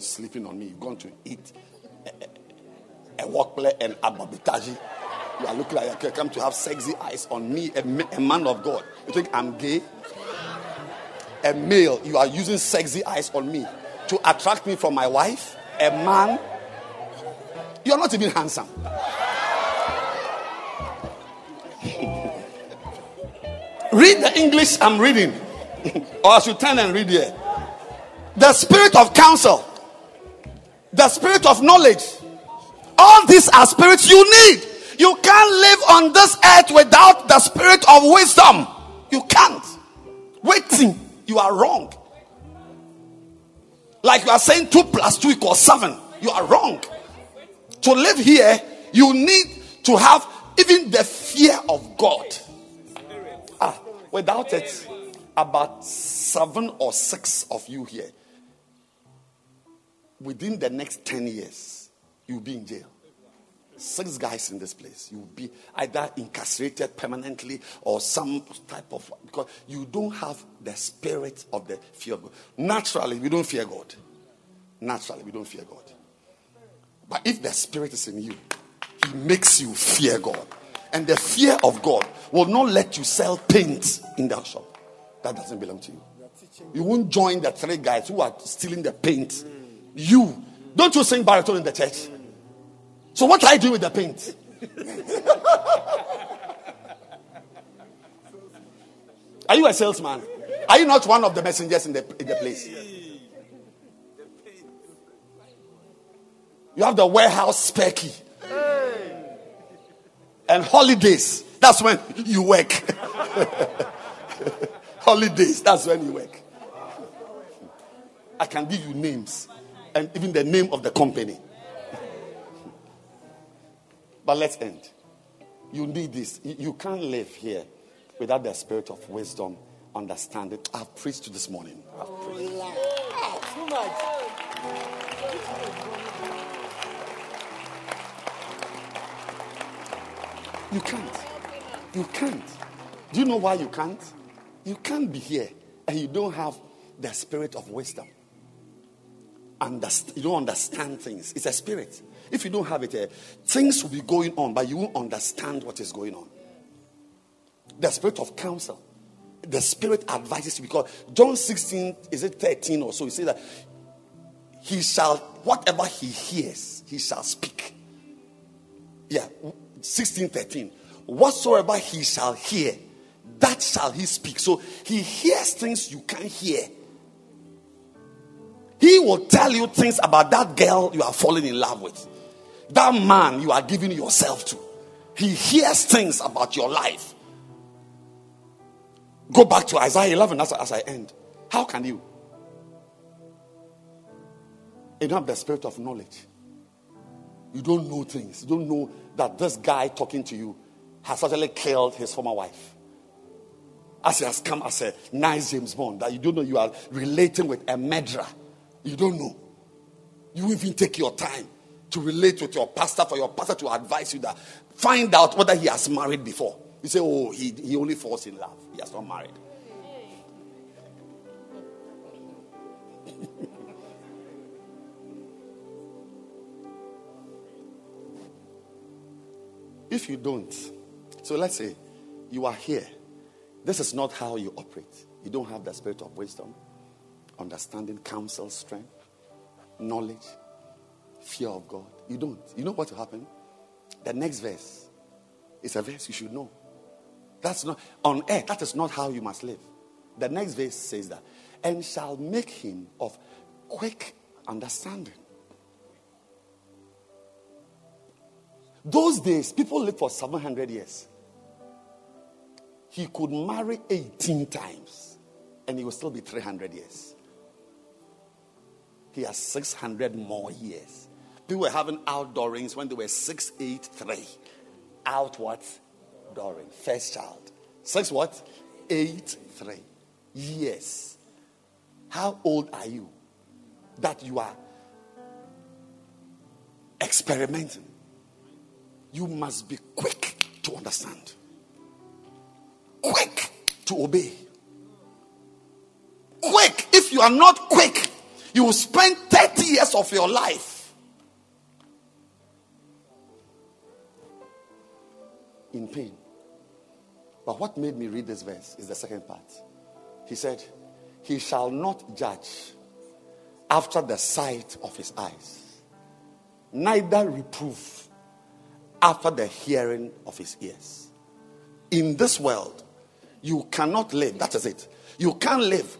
you sleeping on me. You're going to eat a, a workplace and ababitaji. You are looking like you come to have sexy eyes on me, a, a man of God. You think I'm gay? A male, you are using sexy eyes on me to attract me from my wife, a man. You're not even handsome. *laughs* read the English I'm reading, *laughs* or I should turn and read here. The spirit of counsel, the spirit of knowledge. All these are spirits you need. You can't live on this earth without the spirit of wisdom. You can't. Waiting, you are wrong. Like you are saying 2 plus 2 equals 7. You are wrong. To live here, you need to have even the fear of God. Ah, without it, about seven or six of you here, within the next 10 years, you'll be in jail. Six guys in this place. You'll be either incarcerated permanently or some type of because you don't have the spirit of the fear of God. Naturally, we don't fear God. Naturally, we don't fear God. But if the spirit is in you, he makes you fear God. And the fear of God will not let you sell paint in that shop. That doesn't belong to you. You won't join the three guys who are stealing the paint. You don't you sing baritone in the church? So what you doing with the paint? are you a salesman? Are you not one of the messengers in the, in the place? You have the warehouse spare key. And holidays, that's when you work. *laughs* holidays, that's when you work. I can give you names and even the name of the company. But let's end. You need this. You can't live here without the spirit of wisdom, understanding. I've preached this morning. I've oh, preached. Too much. You can't. You can't. Do you know why you can't? You can't be here and you don't have the spirit of wisdom. Underst- you don't understand things. It's a spirit. If you don't have it, uh, things will be going on, but you won't understand what is going on. The spirit of counsel. The spirit advises you because John 16, is it 13 or so? He says that he shall, whatever he hears, he shall speak. Yeah, 16, 13. Whatsoever he shall hear, that shall he speak. So he hears things you can't hear. He will tell you things about that girl you are falling in love with, that man you are giving yourself to. He hears things about your life. Go back to Isaiah 11 as, as I end. How can you? You don't have the spirit of knowledge. You don't know things. You don't know that this guy talking to you has actually killed his former wife. As he has come as a nice James Bond, that you don't know you are relating with a murderer. You don't know. You even take your time to relate with your pastor for your pastor to advise you that find out whether he has married before. You say, oh, he, he only falls in love. He has not married. *laughs* if you don't, so let's say you are here. This is not how you operate. You don't have the spirit of wisdom, understanding, counsel, strength, knowledge, fear of God. You don't. You know what will happen? The next verse is a verse you should know. That's not on earth, that is not how you must live. The next verse says that, and shall make him of quick understanding. Those days, people lived for 700 years. He could marry 18 times and he would still be 300 years. He has 600 more years. People were having outdoor rings when they were 683. without what? Dowry. First child. Six what? Eight, three years. How old are you that you are experimenting? You must be quick to understand, quick to obey. Quick. If you are not quick, you will spend 30 years of your life in pain. But what made me read this verse is the second part. He said, He shall not judge after the sight of his eyes, neither reprove after the hearing of his ears. In this world, you cannot live. That is it. You can't live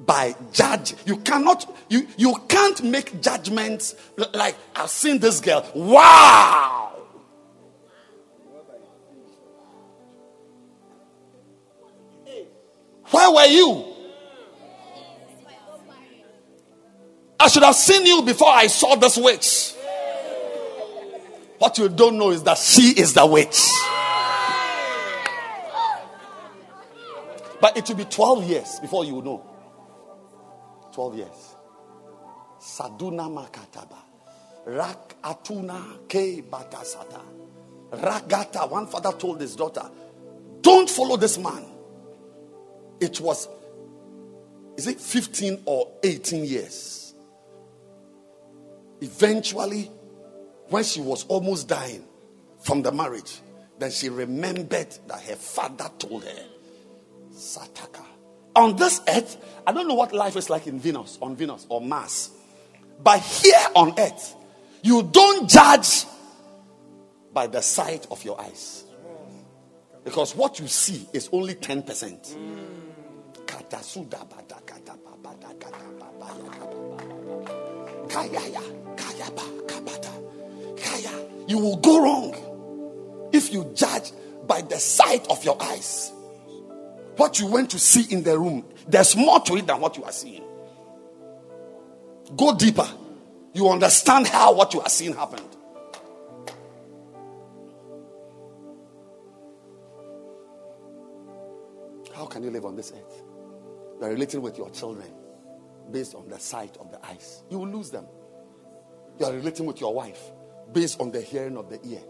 by judge. You cannot, you, you can't make judgments like I've seen this girl. Wow. Where were you? I should have seen you before I saw this witch. What you don't know is that she is the witch. But it will be 12 years before you know. 12 years. Saduna Makataba. Rak Atuna Ke Batasata. Ragata. One father told his daughter, Don't follow this man. It was, is it 15 or 18 years? Eventually, when she was almost dying from the marriage, then she remembered that her father told her, Sataka. On this earth, I don't know what life is like in Venus, on Venus or Mars. But here on earth, you don't judge by the sight of your eyes. Because what you see is only 10%. You will go wrong if you judge by the sight of your eyes. What you went to see in the room, there's more to it than what you are seeing. Go deeper. You understand how what you are seeing happened. How can you live on this earth? You are relating with your children based on the sight of the eyes. You will lose them. You are relating with your wife based on the hearing of the ear,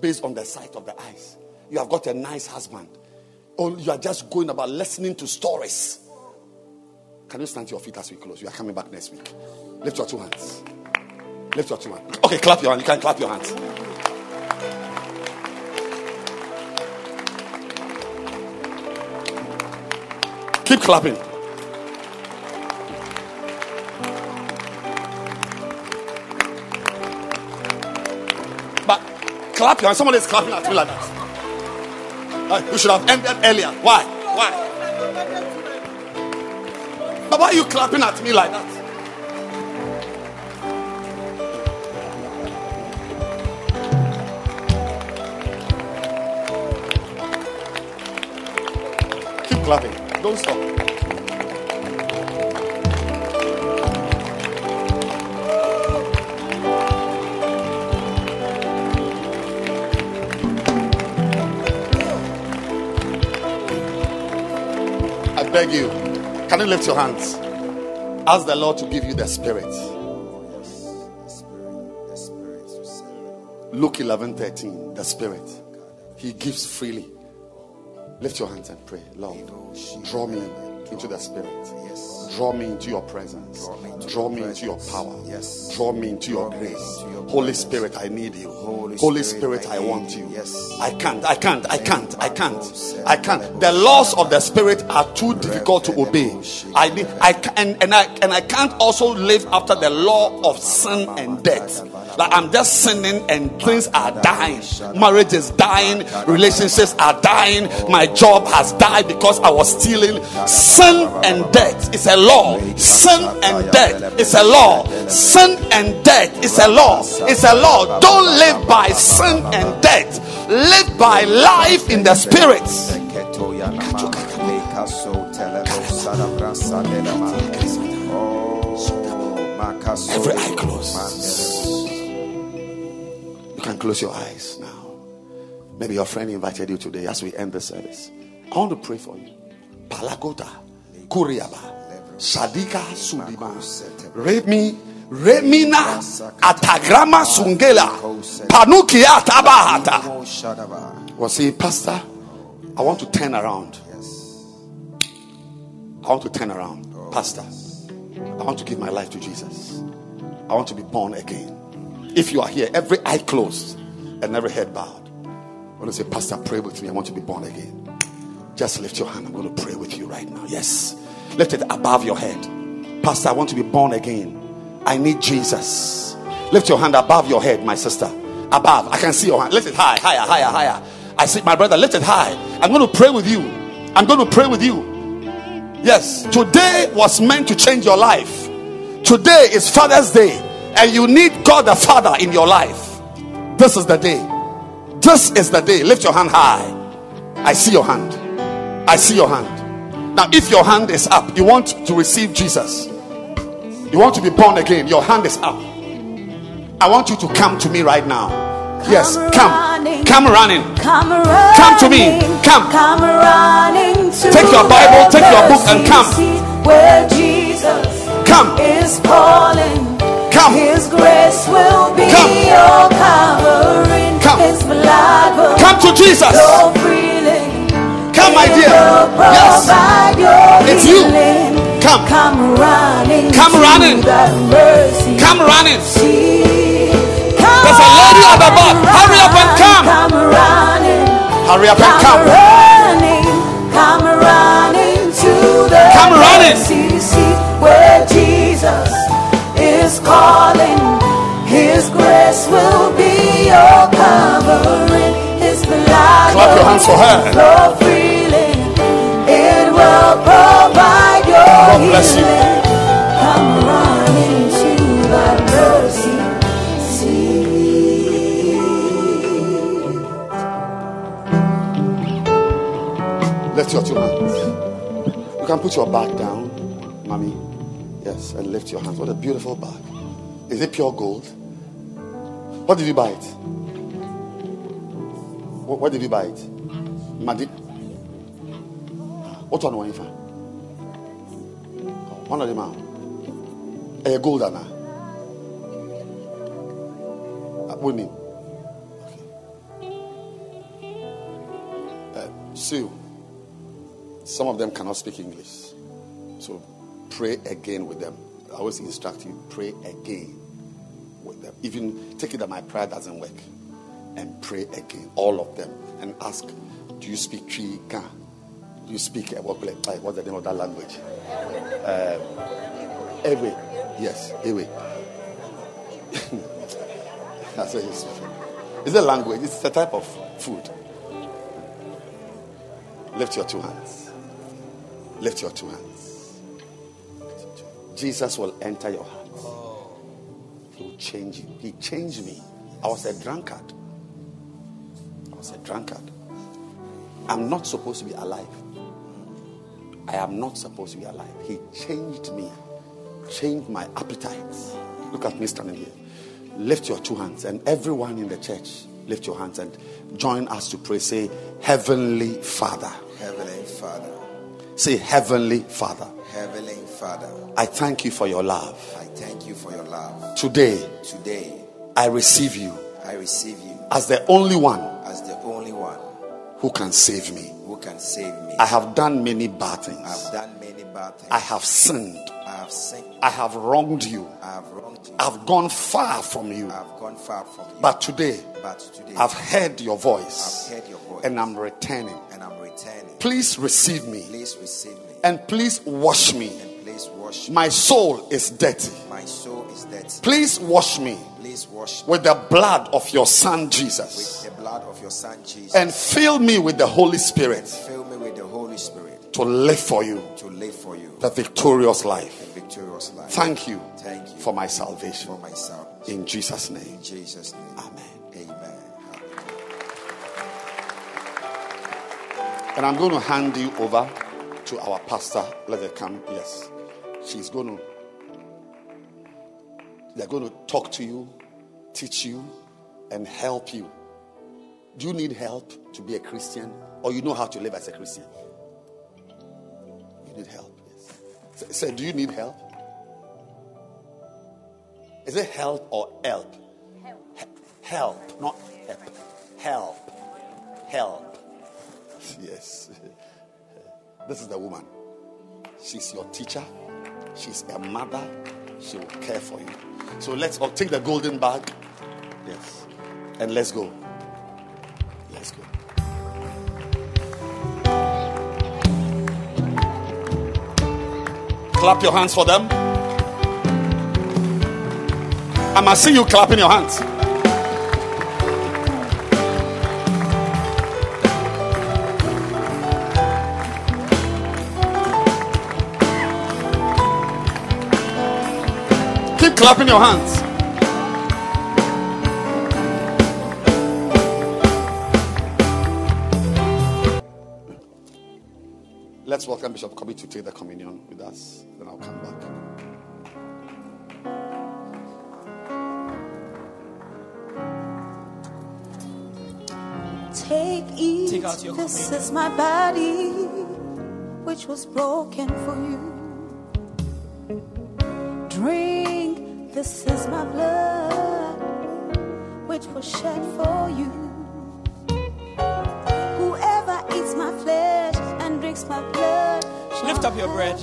based on the sight of the eyes. You have got a nice husband. Or you are just going about listening to stories. Can you stand to your feet as we close? You are coming back next week. Lift your two hands. Lift your two hands. Okay, clap your hands. You can clap your hands. Keep clapping. But clap your hands. Somebody is clapping at me like that. Uh, you should have ended earlier. Why? Why? But why are you clapping at me like that? Keep clapping. Don't stop. Beg you. Can you lift your hands? Ask the Lord to give you the spirit. Luke 11 13. The spirit. He gives freely. Lift your hands and pray. Lord, draw me into the spirit. Draw me into your presence. Draw me into your power. Yes. Draw me into your grace. Holy Spirit, I need you. Holy Spirit, I want you. Yes. I can't, I can't, I can't, I can't, I can't. The laws of the Spirit are too difficult to obey. I need, I and, and I and I can't also live after the law of sin and death. Like I'm just sinning and things are dying. Marriage is dying. Relationships are dying. My job has died because I was stealing. Sin and death is a law. Sin and death is a law. Sin and death is a law. It's a law. Don't live by sin and death. Live by life in the spirit. Every eye closed. You can close your eyes now. Maybe your friend invited you today as we end the service. I want to pray for you. Palagota, Kuriaba, Sadika Sudima, Remi, Remina, Atagrama Sungela, Panukia Tabahata. Was saying, Pastor, I want to turn around. Yes. I want to turn around. Pastor, I want to give my life to Jesus. I want to be born again. If you are here, every eye closed and every head bowed. I want to say, Pastor, pray with me. I want to be born again. Just lift your hand. I'm going to pray with you right now. Yes. Lift it above your head. Pastor, I want to be born again. I need Jesus. Lift your hand above your head, my sister. Above. I can see your hand. Lift it high, higher, higher, higher. I see my brother. Lift it high. I'm going to pray with you. I'm going to pray with you. Yes, today was meant to change your life. Today is Father's Day, and you need God the Father in your life. This is the day. This is the day. Lift your hand high. I see your hand. I see your hand. Now, if your hand is up, you want to receive Jesus, you want to be born again, your hand is up. I want you to come to me right now. Yes, come. running. Come running. Come running. Come to me. Come. Come running to Take your Bible, take your book and come. Where Jesus Come. is calling. Come. His grace will be Come. your covering. Come. His blood will Come to Jesus. freely. Come, my dear. Yes. It's you. Come. Come running. Come running. Come running. Come There's a lady at the back. Hurry up and come. Come running. Hurry up and Come come. running, come running hands for her. flow freely. It will provide your God bless you. Come running to mercy seat. Lift your two hands. You can put your bag down, mommy. Yes, and lift your hands. What a beautiful bag. Is it pure gold? What did you buy it? What, what did you buy it? Madi. What one were you for? One of them. A gold, Anna. Uh, What name? Uh, Sue. Some of them cannot speak English. So pray again with them. I always instruct you pray again with them. Even take it that my prayer doesn't work. And pray again, all of them. And ask, do you speak Trika? Do you speak what, what's the name of that language? Uh, Ewe. Yes, Ewe. *laughs* That's what you speak. It's a language, it's a type of food. Lift your two hands. Lift your two hands. Jesus will enter your heart. He will change you. He changed me. I was a drunkard. I was a drunkard. I'm not supposed to be alive. I am not supposed to be alive. He changed me, changed my appetites. Look at me standing here. Lift your two hands, and everyone in the church, lift your hands and join us to pray. Say, Heavenly Father. Heavenly Father, Say, Heavenly Father. Heavenly Father, I thank you for your love. I thank you for your love. Today, Today, I receive you I receive you as the only one who can save me. who can save me. I have done many bad things. I've done many bad things. I have sinned. I have sinned. I have wronged you. I have wronged you. I've gone far from you. I've gone far from you. But today, but today, I've heard your voice I've heard your voice and I'm returning. and I'm returning. Please receive me Please receive me and please wash me. and please wash me. My soul is dirty. My soul is dirty. Please wash me Please wash me with the blood of your son Jesus of your son Jesus and fill me with the Holy Spirit fill me with the Holy Spirit to live for you to live for you the victorious life. a victorious life. Thank you Thank you for my salvation. for my salvation. In Jesus' name. In Jesus' name. Amen. Amen. And I'm going to hand you over to our pastor. Let her come. Yes. She's going to, they're going to talk to you, teach you, and help you Do you need help to be a Christian? Or you know how to live as a Christian? You need help. Yes. Say, say, do you need help? Is it help or help? Help, help not help. Help. Help. *laughs* Yes. This is the woman. She's your teacher. She's a mother. She will care for you. So let's all take the golden bag. Yes. And let's go. Clap your hands for them. I must see you clapping your hands. Keep clapping your hands. Welcome Bishop Kobe to take the communion with us. Then I'll come back. Take, eat. Take out your this communion. is my body, which was broken for you. Drink. This is my blood, which was shed for you. Lift up your bread.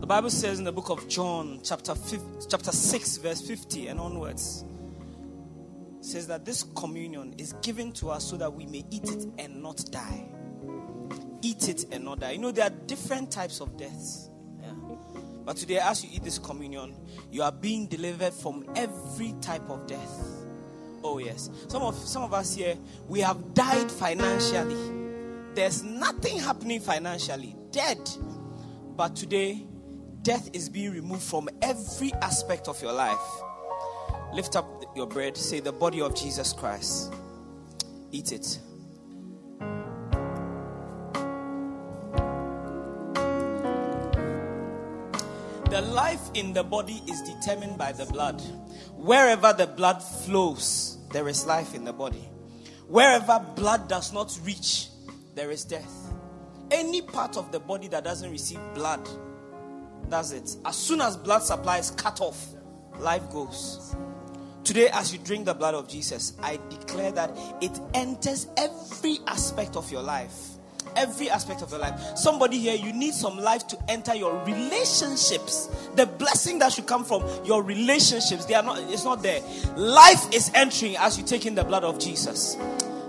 The Bible says in the book of John, chapter, 5, chapter 6, verse 50 and onwards, says that this communion is given to us so that we may eat it and not die. Eat it and not die. You know, there are different types of deaths. Yeah. But today, as you eat this communion, you are being delivered from every type of death. Oh, yes. Some of, some of us here, we have died financially. There's nothing happening financially. Dead. But today, death is being removed from every aspect of your life. Lift up your bread, say, The body of Jesus Christ. Eat it. The life in the body is determined by the blood. Wherever the blood flows, there is life in the body. Wherever blood does not reach, there is death. Any part of the body that doesn't receive blood, that's it. As soon as blood supply is cut off, life goes. Today, as you drink the blood of Jesus, I declare that it enters every aspect of your life. Every aspect of your life. Somebody here, you need some life to enter your relationships. The blessing that should come from your relationships, they are not, it's not there. Life is entering as you take in the blood of Jesus.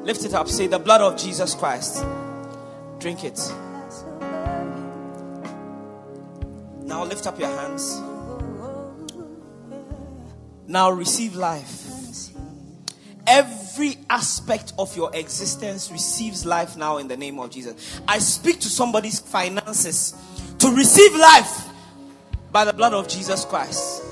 Lift it up. Say, the blood of Jesus Christ. Drink it. Now lift up your hands. Now receive life. Every aspect of your existence receives life now in the name of Jesus. I speak to somebody's finances to receive life by the blood of Jesus Christ.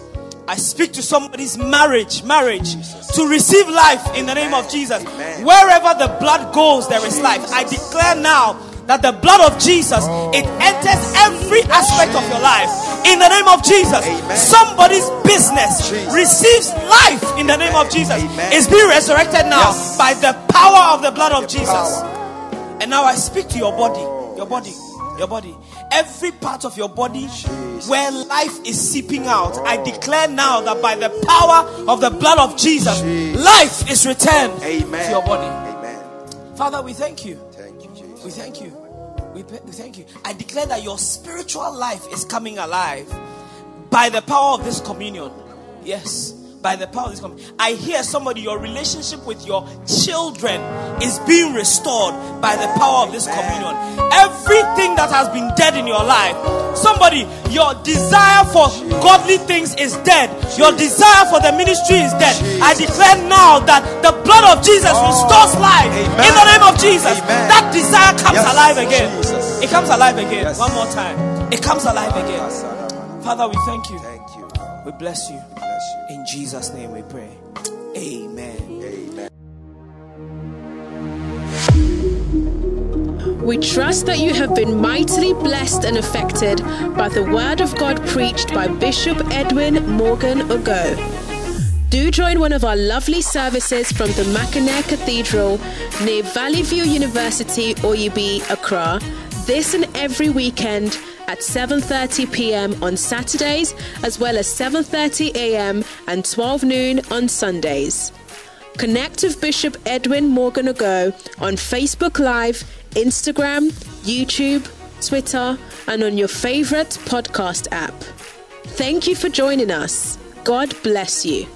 I speak to somebody's marriage, marriage to receive life in the name of Jesus. Wherever the blood goes, there is life. I declare now that the blood of Jesus it enters every aspect of your life in the name of Jesus. Somebody's business receives life in the name of Jesus. It's being resurrected now by the power of the blood of Jesus. And now I speak to your body, your body, your body. Every part of your body where life is seeping out, I declare now that by the power of the blood of Jesus, life is returned Amen. to your body. Amen. Father, we thank you. We thank you. We, we thank you. I declare that your spiritual life is coming alive by the power of this communion. Yes, by the power of this communion. I hear somebody, your relationship with your children is being restored by the power of this communion. Everything that has been dead in your life, somebody, your desire for godly things is dead. Your desire for the ministry is dead. I declare now that the blood of Jesus restores life in the name of Jesus. That desire comes alive again. It comes alive again. One more time. It comes alive again. Father, we thank you. Thank you. We bless you. In Jesus' name we pray. Amen. Amen. We trust that you have been mightily blessed and affected by the word of God preached by Bishop Edwin Morgan Ogo. Do join one of our lovely services from the Mackinac Cathedral near Valley View University, Oyibi, Accra, this and every weekend at 7:30 p.m. on Saturdays as well as 7:30 a.m. and 12 noon on Sundays. Connect with Bishop Edwin Morgan Ogo on Facebook Live, Instagram, YouTube, Twitter, and on your favorite podcast app. Thank you for joining us. God bless you.